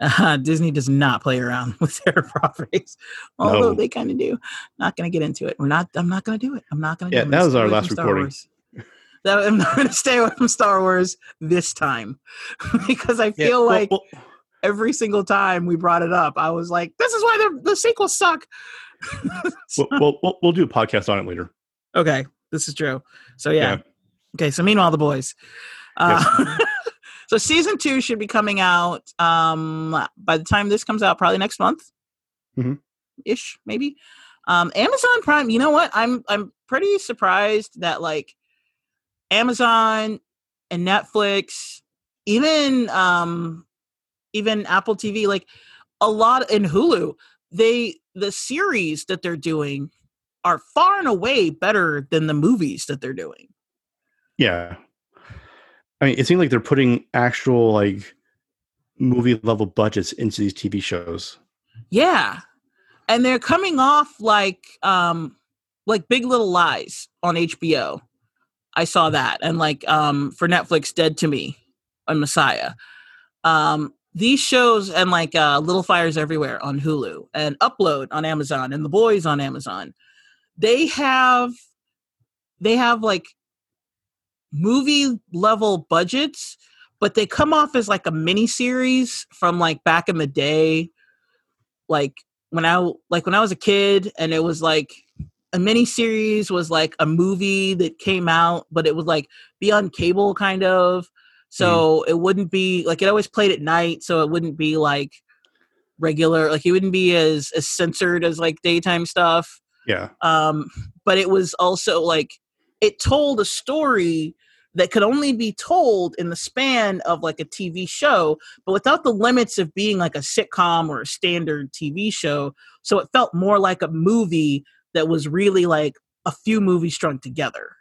Uh, Disney does not play around with their properties, although No. they kind of do. Not going to get into it. We're not. I'm not going to do it. I'm not going to. Yeah, that was our last Star recording. Wars. That, I'm not going to stay away from Star Wars this time because I Yeah, feel well- like well, every single time we brought it up, I was like, "This is why the the sequels suck." we'll, we'll, we'll, we'll do a podcast on it later. okay, this is true. So yeah. Okay, so meanwhile, the boys. Uh, so season two should be coming out um, by the time this comes out, probably next month, Mhm. ish, maybe. Um, Amazon Prime. You know what? I'm I'm pretty surprised that like Amazon and Netflix, even um, even Apple TV, like a lot in Hulu, they the series that they're doing are far and away better than the movies that they're doing. Yeah. I mean, it seems like they're putting actual like movie level budgets into these TV shows. Yeah. And they're coming off like um like Big Little Lies on HBO. I saw that. And like um for Netflix Dead to Me on Messiah. Um these shows and like uh Little Fires Everywhere on Hulu and Upload on Amazon and The Boys on Amazon. They have they have like movie level budgets, but they come off as like a mini series from like back in the day like when I like when I was a kid and it was like a mini series was like a movie that came out, but it would like be on cable kind of. So it wouldn't be like it always played at night, so it wouldn't be like regular like it wouldn't be as as censored as like daytime stuff. Yeah. Um, but it was also like it told a story that could only be told in the span of like a TV show, but without the limits of being like a sitcom or a standard TV show. So it felt more like a movie that was really like a few movies strung together.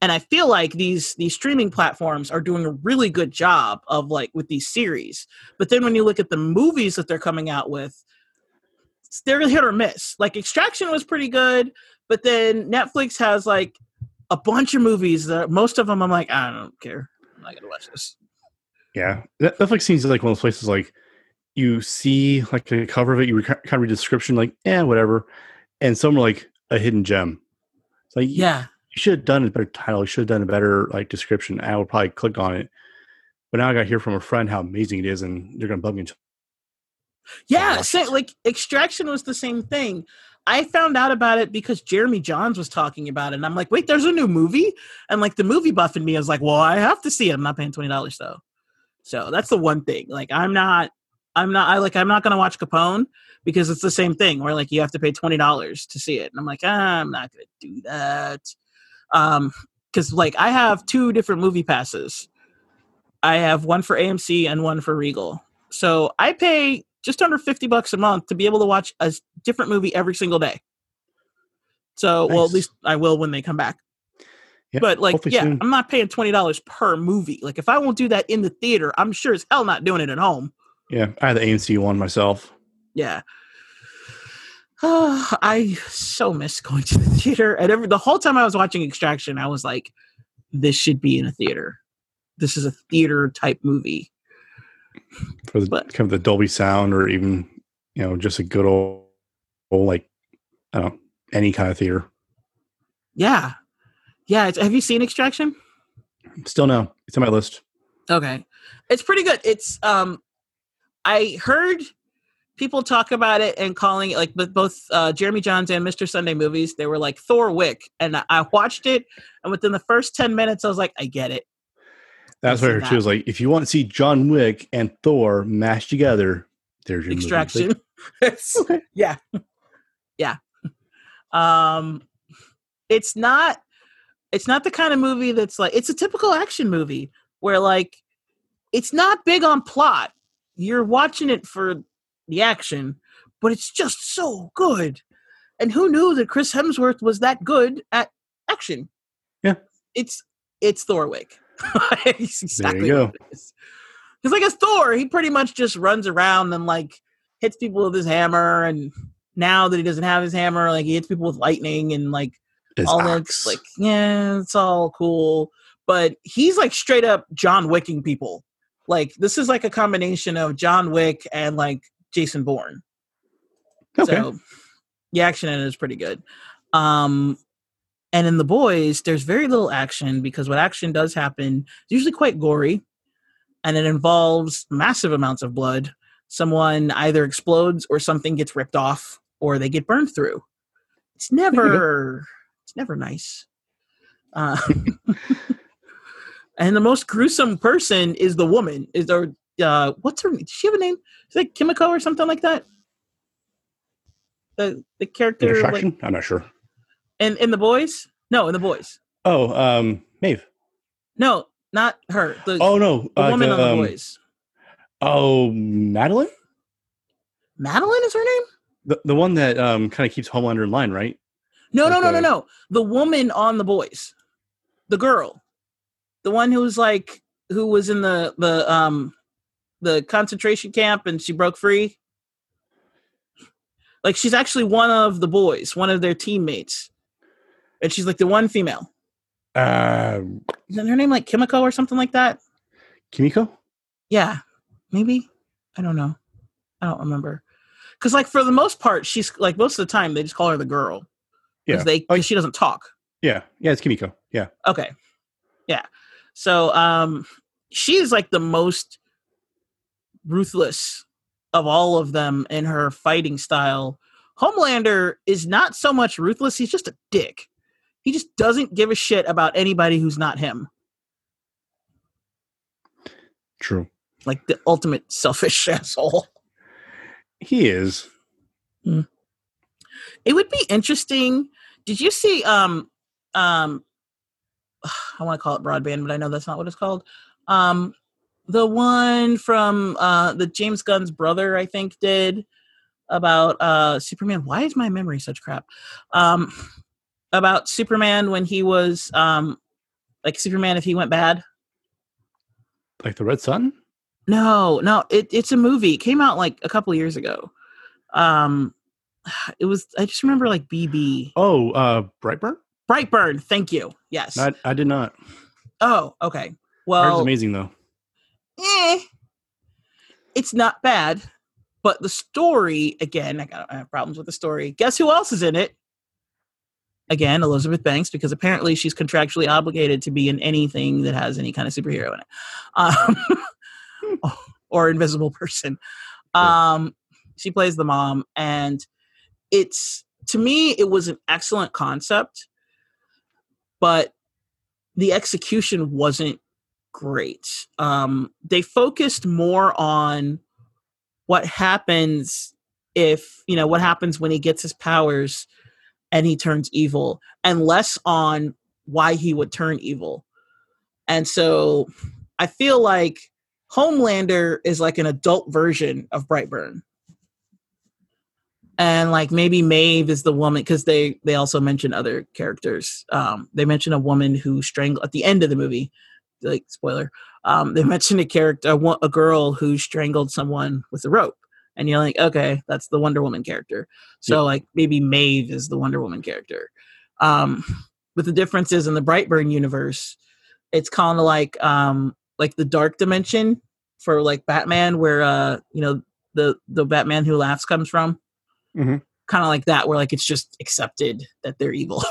And I feel like these these streaming platforms are doing a really good job of like with these series. But then when you look at the movies that they're coming out with, they're hit or miss. Like Extraction was pretty good, but then Netflix has like a bunch of movies that most of them I'm like, I don't care. I'm not gonna watch this. Yeah. Netflix seems like one of those places like you see like a cover of it, you kind of read the description, like, eh, whatever. And some are like a hidden gem. It's like, yeah, you should have done a better title. You should have done a better like description. I would probably click on it. But now I got to hear from a friend how amazing it is, and they're going to bug me. Until- Yeah, watch same, it. like Extraction was the same thing. I found out about it because Jeremy Jahns was talking about it, and I'm like, wait, there's a new movie, and like the movie buff in me is like, well, I have to see it. I'm not paying twenty dollars though, so that's the one thing. Like, I'm not, I'm not, I like, I'm not gonna watch Capone because it's the same thing where like you have to pay twenty dollars to see it, and I'm like, ah, I'm not gonna do that, um, because like I have two different movie passes. I have one for AMC and one for Regal. So I pay just under 50 bucks a month to be able to watch a different movie every single day. So, well, at least I will when they come back. Yeah, but like, yeah, soon. I'm not paying $20 per movie. Like, if I won't do that in the theater, I'm sure as hell not doing it at home. Yeah, I had the AMC one myself. yeah. Oh, I so miss going to the theater. And every, the whole time I was watching Extraction, I was like, this should be in a theater. This is a theater type movie. For the But- kind of the Dolby sound or even, you know, just a good old, old like, I don't know, any kind of theater. Yeah. Yeah. It's, have you seen Extraction? Still no. It's on my list. Okay. It's pretty good. It's um I heard people talk about it and calling it like both uh Jeremy Jahns and Mr. Sunday movies, they were like Thor Wick. And I- I watched it and within the first 10 minutes I was like, I get it. That's what I seen heard too. that. Is like if you want to see John Wick and Thor mashed together, there's your movie. Extraction. Okay. Yeah. Yeah. Um it's not it's not the kind of movie that's like it's a typical action movie where like it's not big on plot. You're watching it for the action, but it's just so good. And who knew that Chris Hemsworth was that good at action? Yeah. It's it's Thorwick. exactly go. it is. Because like as Thor, he pretty much just runs around and like hits people with his hammer and now that he doesn't have his hammer, like he hits people with lightning and like His all that's like yeah it's all cool but he's like straight up john wicking people like this is like a combination of john wick and like jason bourne okay. so the action in it is pretty good um and in the boys there's very little action because what action does happen is usually quite gory and it involves massive amounts of blood. Someone either explodes or something gets ripped off or they get burned through. It's never it's never nice. Uh, and the most gruesome person is the woman. Is there uh what's her does she have a name? Is it kimiko or something like that? The the character like, I'm not sure. In in the boys? No in the boys. Oh, um, Maeve. no not her the, Oh no, the uh, woman the, on the um, boys. Oh, Madelyn, madelyn is her name? The the one that um kind of keeps Homelander in line, right? no no Like no no the- no. The woman on the boys. The girl. The one who was like who was in the the um the concentration camp and she broke free. Like she's actually one of the boys one of their teammates and she's like the one female Uh, isn't her name like kimiko or something like that Kimiko. yeah maybe i don't know i don't remember because like for the most part she's like most of the time they just call her the girl Yeah. they Oh, 'cause she doesn't talk Yeah, yeah, it's Kimiko. Yeah. Okay. Yeah. So um she is like the most ruthless of all of them in her fighting style. Homelander is not so much ruthless, he's just a dick. He just doesn't give a shit about anybody who's not him. True. Like the ultimate selfish asshole. He is. It would be interesting. Did you see um um I want to call it broadband, but I know that's not what it's called. Um the one from uh the James Gunn's brother, I think, did about uh Superman. Why is my memory such crap? Um about Superman when he was um like Superman if he went bad. Like the Red Sun. No, no, it, it's a movie. It came out like a couple years ago. Um it was I just remember like BB. Oh, uh, Brightburn. Brightburn, thank you. Yes. I, I did not. oh, okay. Heard it's Well, amazing though. eh, it's not bad, but the story again, I, got, I have problems with the story. Guess who else is in it? Again, Elizabeth Banks, because apparently she's contractually obligated to be in anything that has any kind of superhero in it, um, or invisible person. Um, she plays the mom, and it's to me, it was an excellent concept, but the execution wasn't great. Um, they focused more on what happens if, you know, what happens when he gets his powers and he turns evil, and less on why he would turn evil. And so I feel like Homelander is like an adult version of Brightburn. And like maybe Maeve is the woman because they they also mention other characters. Um, they mention a woman who strangled at the end of the movie like spoiler um they mentioned a character a, a girl who strangled someone with a rope and you're like, okay, that's the Wonder Woman character. So Yep. like maybe Maeve is the Wonder Woman character. Um, but the difference is in the Brightburn universe, it's kind of like um like the dark dimension for like Batman, where uh you know the the Batman who laughs comes from. Mhm. Kind of like that, where like it's just accepted that they're evil.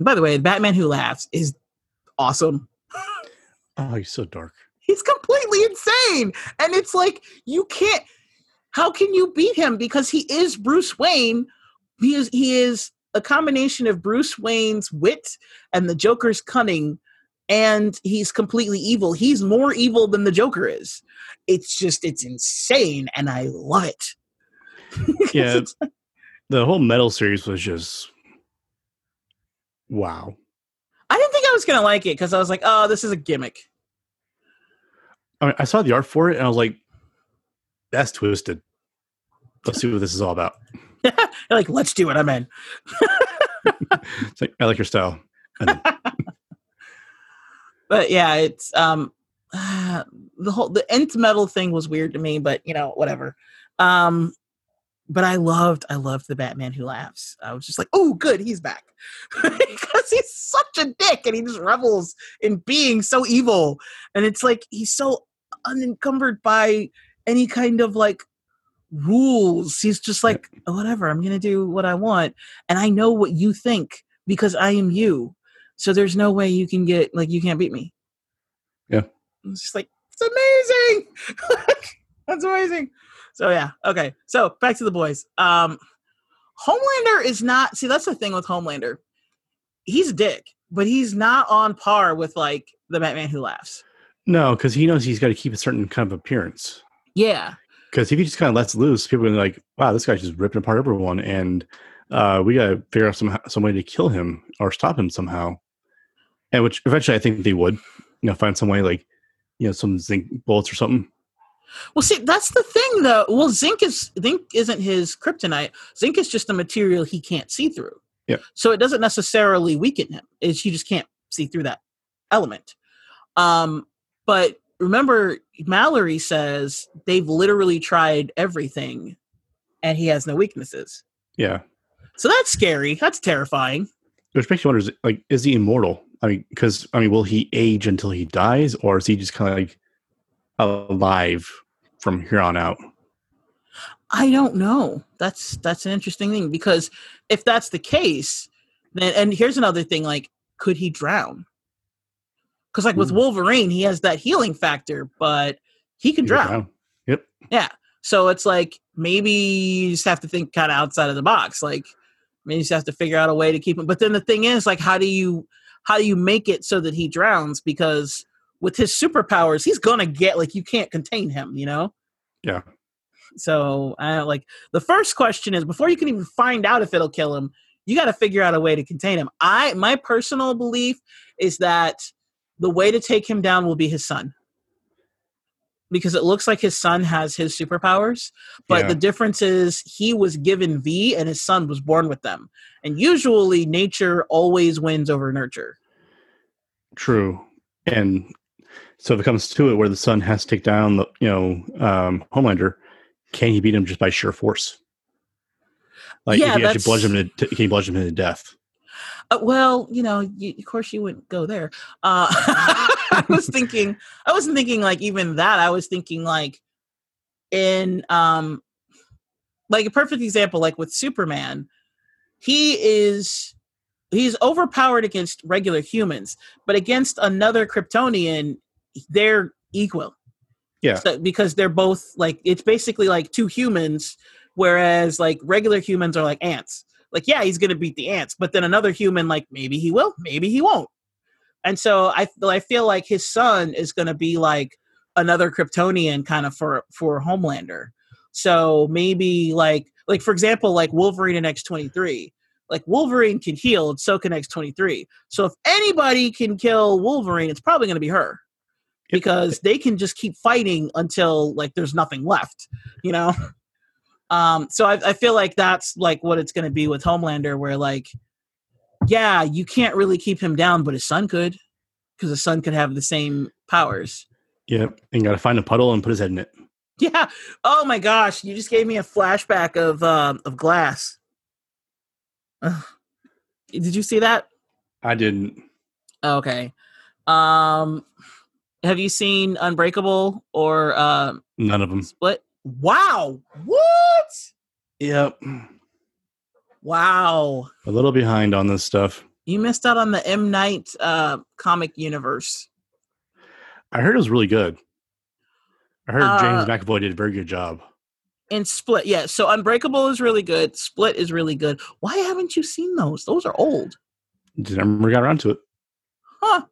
By the way, Batman who laughs is awesome. Oh, he's so dark. He's completely insane. And it's like you can't how can you beat him because he is Bruce Wayne. He is he is a combination of Bruce Wayne's wit and the Joker's cunning and he's completely evil. He's more evil than the Joker is. It's just it's insane and I love it. Yeah. The whole metal series was just wow. I didn't think I was going to like it cuz I was like, "Oh, this is a gimmick." I mean, I saw the art for it and I was like, that's twisted. Let's see what this is all about. Like, "Let's do it. I'm in." It's like, I like your style. But yeah, it's um the whole the nth metal thing was weird to me, but you know, whatever. Um but I loved I loved the Batman who laughs. I was just like, oh good, he's back. because he's such a dick and he just revels in being so evil. And it's like he's so unencumbered by any kind of like rules. He's just like, "Oh, whatever, I'm gonna do what I want. And I know what you think because I am you. So there's no way you can get like you can't beat me. Yeah. It's just like it's amazing. That's amazing. So yeah, okay. So back to the boys. Um Homelander is not see that's the thing with Homelander. He's a dick, but he's not on par with like the Batman who laughs. No, because he knows he's got to keep a certain kind of appearance. Yeah. Because if he just kind of lets loose, people are gonna be like, wow, this guy's just ripping apart everyone. And uh, we got to figure out some, some way to kill him or stop him somehow. And which eventually I think they would, you know, find some way like, you know, some zinc bullets or something. Well, see, that's the thing, though. Well, zinc is zinc isn't his kryptonite. Zinc is just a material he can't see through. Yep. So it doesn't necessarily weaken him. It's he just can't see through that element. Um, but remember, Mallory says they've literally tried everything, and he has no weaknesses. Yeah. So that's scary. That's terrifying. Which makes you wonder, is, like, is he immortal? I mean, because, I mean, will he age until he dies or is he just kind of like alive from here on out? I don't know. That's that's an interesting thing because if that's the case, then and here's another thing: like, could he drown? Because like with hmm. Wolverine, he has that healing factor, but he can drown. down. Yep. So it's like maybe you just have to think kind of outside of the box. Like maybe you just have to figure out a way to keep him. But then the thing is, like, how do you how do you make it so that he drowns? Because with his superpowers, he's gonna get like you can't contain him. You know. Yeah. So I like the first question is before you can even find out if it'll kill him, you got to figure out a way to contain him. I my personal belief is that the way to take him down will be his son. Because it looks like his son has his superpowers, but Yeah. the difference is he was given V and his son was born with them. And usually nature always wins over nurture. True. And so if it comes to it where the son has to take down the, you know, um, Homelander, can he beat him just by sheer force? Like Yeah, if he actually bludgeon him to, can he bludgeon him to death? Uh, well, you know, you, of course you wouldn't go there. Uh, I was thinking, I wasn't thinking like even that. I was thinking like in, um, like a perfect example, like with Superman, he is he's overpowered against regular humans, but against another Kryptonian, they're equal. Yeah. So, because they're both like it's basically like two humans, whereas like regular humans are like ants like yeah he's gonna beat the ants but then another human like maybe he will maybe he won't. And so i i feel like his son is gonna be like another kryptonian kind of for for homelander. So maybe like like for example like wolverine in x23 like wolverine can heal and so can x23 so if anybody can kill wolverine it's probably gonna be her because they can just keep fighting until like there's nothing left you know um so i, I feel like that's like what it's going to be with homelander where like yeah you can't really keep him down but his son could because his son could have the same powers Yeah. And got to find a puddle and put his head in it. Yeah. Oh my gosh, you just gave me a flashback of um of Glass. Ugh. Did you see that? I didn't. Okay. Um have you seen Unbreakable or um None of them. Split? Wow. What? Yep. Wow. A little behind on this stuff. You missed out on the M Night uh comic universe. I heard it was really good. I heard Uh, James McAvoy did a very good job. And Split, yeah. So Unbreakable is really good. Split is really good. Why haven't you seen those? Those are old. Just never got around to it. Huh.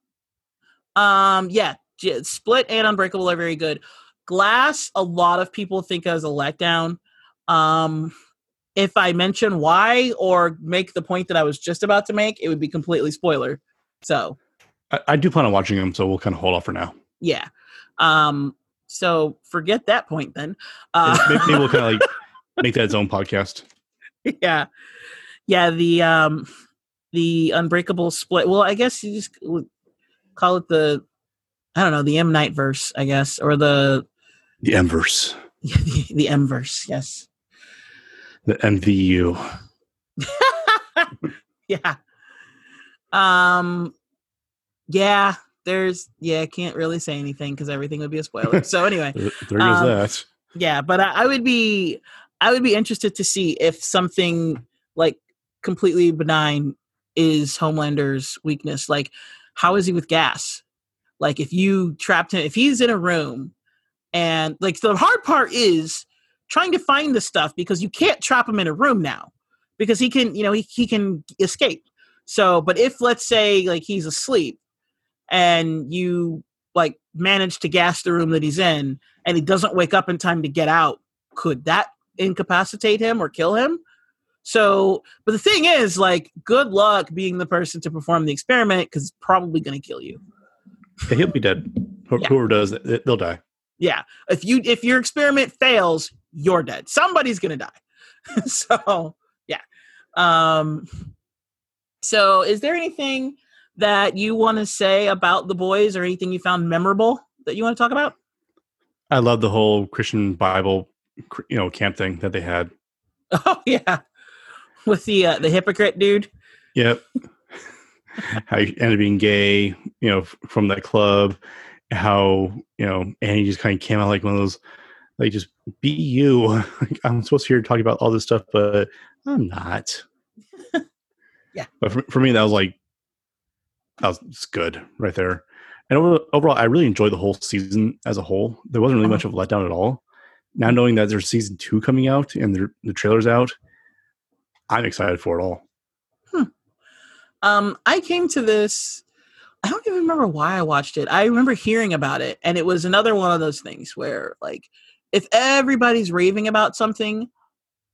Um, yeah, Split and Unbreakable are very good. Glass, a lot of people think as a letdown. Um, if I mention why or make the point that I was just about to make, it would be completely spoiler. So I, I do plan on watching them, so we'll kind of hold off for now. yeah. Um, so forget that point then. Uh, maybe, we'll kind of like make that its own podcast. yeah yeah the um the unbreakable split well i guess you just call it the i don't know the m night verse i guess or the The Mverse, the, the m verse yes the MVU. yeah um yeah there's yeah i can't really say anything because everything would be a spoiler so anyway There there goes Um, that. Yeah, but I, I would be I would be interested to see if something like completely benign is Homelander's weakness. Like, how is he with gas? Like, if you trapped him, if he's in a room, and like the hard part is trying to find the stuff because you can't trap him in a room now because he can, you know, he, he can escape. So, but if let's say like he's asleep and you like manage to gas the room that he's in and he doesn't wake up in time to get out, could that incapacitate him or kill him? So, but the thing is, like, good luck being the person to perform the experiment because it's probably going to kill you. Yeah, he'll be dead. Yeah. Whoever does it, they'll die. Yeah, if you if your experiment fails, you're dead. Somebody's going to die. so, yeah. Um. So, is there anything that you want to say about the boys, or anything you found memorable that you want to talk about? I love the whole Christian Bible, you know, camp thing that they had. Oh yeah, with the uh, the hypocrite dude. Yep. how he ended up being gay, you know, from that club. How you know, and he just kind of came out like one of those, like just be you. Like, I'm supposed to hear talking about all this stuff, but I'm not. Yeah. But for, for me, that was like, that was good right there. And over, overall, I really enjoyed the whole season as a whole. There wasn't really much of a letdown at all. Now knowing that there's season two coming out and the, the trailer's out, I'm excited for it all. Hmm. Um, I came to this. I don't even remember why I watched it. I remember hearing about it, and it was another one of those things where, like, if everybody's raving about something,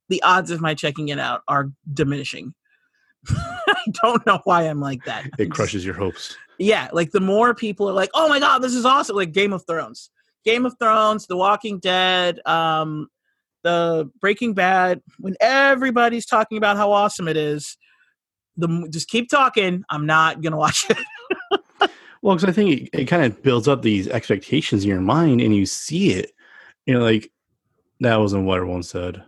the odds of my checking it out are diminishing. I don't know why I'm like that. It crushes your hopes. yeah, like the more people are like, "Oh my god, this is awesome!" Like Game of Thrones, Game of Thrones, The Walking Dead, um, the Breaking Bad. When everybody's talking about how awesome it is, the just keep talking. I'm not gonna watch it. Well, because I think it, it kind of builds up these expectations in your mind, and you see it, you know, like that wasn't what everyone said.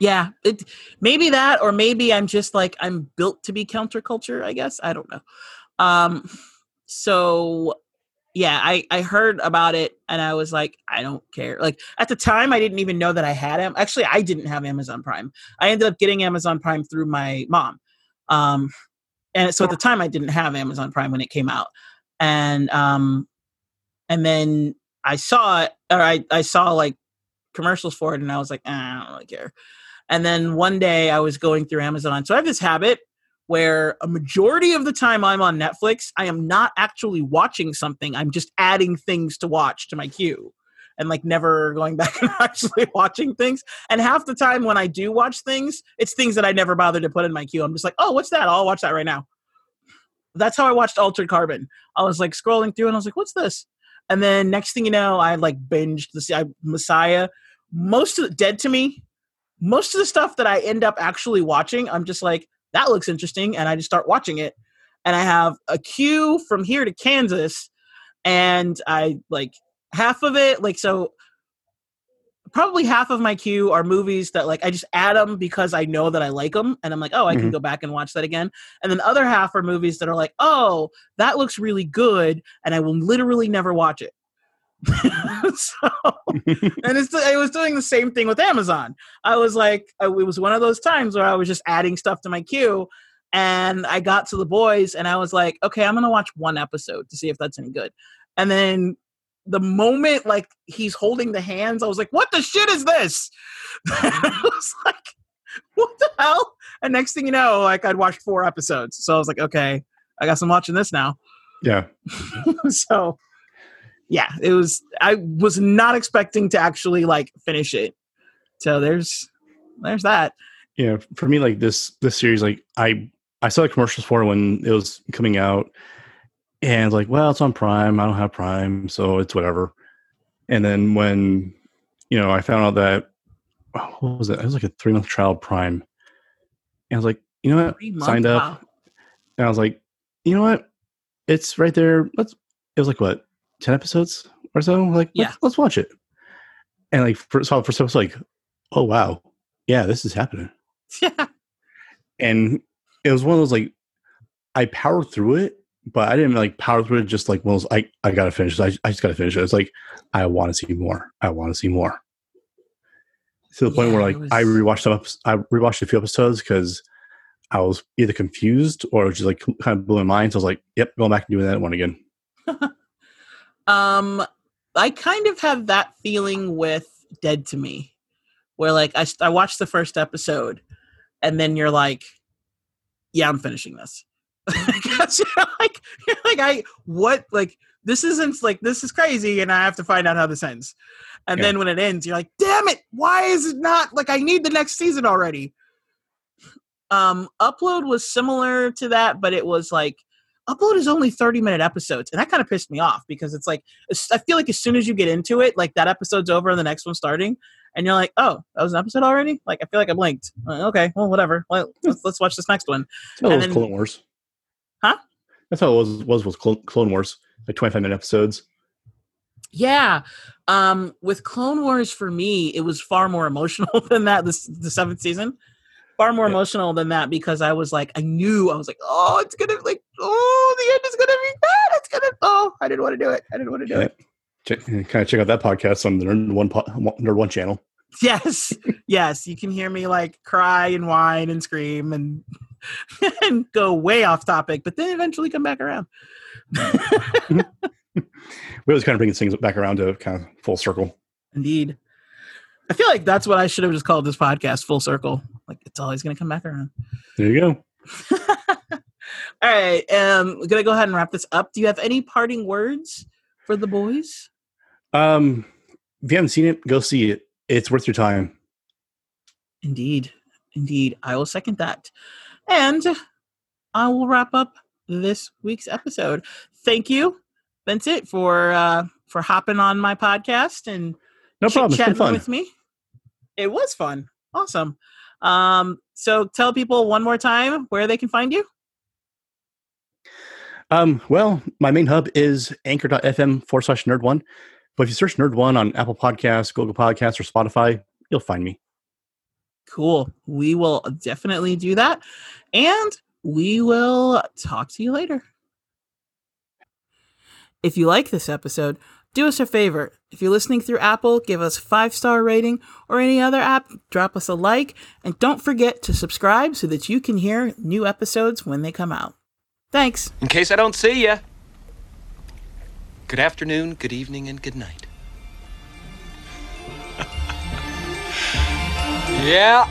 yeah, it maybe that, or maybe I'm just like I'm built to be counterculture. I guess I don't know. Um, so yeah, I I heard about it and I was like, I don't care. Like at the time, I didn't even know that I had him. Actually, I didn't have Amazon Prime. I ended up getting Amazon Prime through my mom. Um, and so at the time, I didn't have Amazon Prime when it came out, and um, and then I saw it, or I I saw like commercials for it, and I was like, ah, I don't really care. And then one day I was going through Amazon. So I have this habit where a majority of the time I'm on Netflix, I am not actually watching something. I'm just adding things to watch to my queue and like never going back and actually watching things. And half the time when I do watch things, it's things that I never bothered to put in my queue. I'm just like, oh, what's that? I'll watch that right now. That's how I watched Altered Carbon. I was like scrolling through and I was like, what's this? And then next thing you know, I like binged the I, Messiah. Most of the dead to me. Most of the stuff that I end up actually watching, I'm just like, that looks interesting, and I just start watching it. And I have a queue from here to Kansas, and I like half of it. Like so, probably half of my queue are movies that like I just add them because I know that I like them, and I'm like, oh, I can Mhm. go back and watch that again. And then other half are movies that are like, oh, that looks really good, and I will literally never watch it. so, and it's I was doing the same thing with Amazon. I was like, it was one of those times where I was just adding stuff to my queue, and I got to the boys, and I was like, okay, I'm gonna watch one episode to see if that's any good. And then the moment like he's holding the hands, I was like, what the shit is this? I was like, what the hell? And next thing you know, like I'd watched four episodes, so I was like, okay, I guess I'm watching this now. yeah. so yeah it was i was not expecting to actually like finish it so there's there's that Yeah. For me, like this this series, like I I saw the commercials for when it was coming out, and like, well, it's on Prime. I don't have Prime, so it's whatever. And then when you know, I found out that oh, what was it? It was like a three month trial of Prime, and I was like, you know what? Signed up, wow. and I was like, you know what? It's right there. Let's. It was like what ten episodes or so. Like, Yeah. let's, let's watch it. And like, for, so for some, it's like, oh wow, yeah, this is happening. yeah And it was one of those like, I powered through it, but I didn't like power through it. Just like those, I I gotta finish. This. I I just gotta finish it. It's like I want to see more. I want to see more. To the point Yeah, where like I was- rewatched some. I rewatched a few episodes because I was either confused or just like kind of blew my mind. So I was like, "Yep, going back and doing that one again." um i kind of have that feeling with dead to me where like i, I watched the first episode and then you're like yeah i'm finishing this because you're like you're like i what like this isn't like this is crazy and i have to find out how this ends. And Yeah. then when it ends you're like damn it why is it not like i need the next season already? Um upload was similar to that but it was like upload is only 30 minute episodes and that kind of pissed me off because it's like i feel like as soon as you get into it like that episode's over and the next one's starting and you're like oh that was an episode already? Like i feel like i blinked. Uh, okay well whatever. Well, let's, let's watch this next one. It And was then- Clone Wars. Huh? That's how it was was with Clone, Clone Wars, like twenty five minute episodes. yeah um with clone wars for me it was far more emotional than that this the seventh season far more Yeah. emotional than that because i was like i knew i was like oh it's gonna like oh the end is gonna be bad it's gonna oh i didn't want to do it i didn't want to do Yeah. it Check, kind of check out that podcast on the Nerd One po- Nerd One channel. Yes, yes, you can hear me like cry and whine and scream and and go way off topic, but then eventually come back around. We always kind of bring things back around to kind of full circle. Indeed, I feel like that's what I should have just called this podcast "Full Circle." Like it's always going to come back around. There you go. All right, um, we're gonna go ahead and wrap this up. Do you have any parting words for the boys? Um, if you haven't seen it, go see it. It's worth your time. Indeed, indeed, I will second that, and I will wrap up this week's episode. Thank you, Vincent, for uh, for hopping on my podcast and No problem. It's been chit-chatting fun. with me. It was fun, awesome. Um, so tell people one more time where they can find you. Um, well, my main hub is anchor.fm forward slash nerd one. But if you search nerd one on Apple Podcasts, Google Podcasts, or Spotify, you'll find me. Cool. We will definitely do that, and we will talk to you later. If you like this episode, do us a favor. If you're listening through Apple, give us five star rating or any other app, drop us a like, and don't forget to subscribe so that you can hear new episodes when they come out. Thanks. In case I don't see ya. Good afternoon, good evening, and good night. Yeah.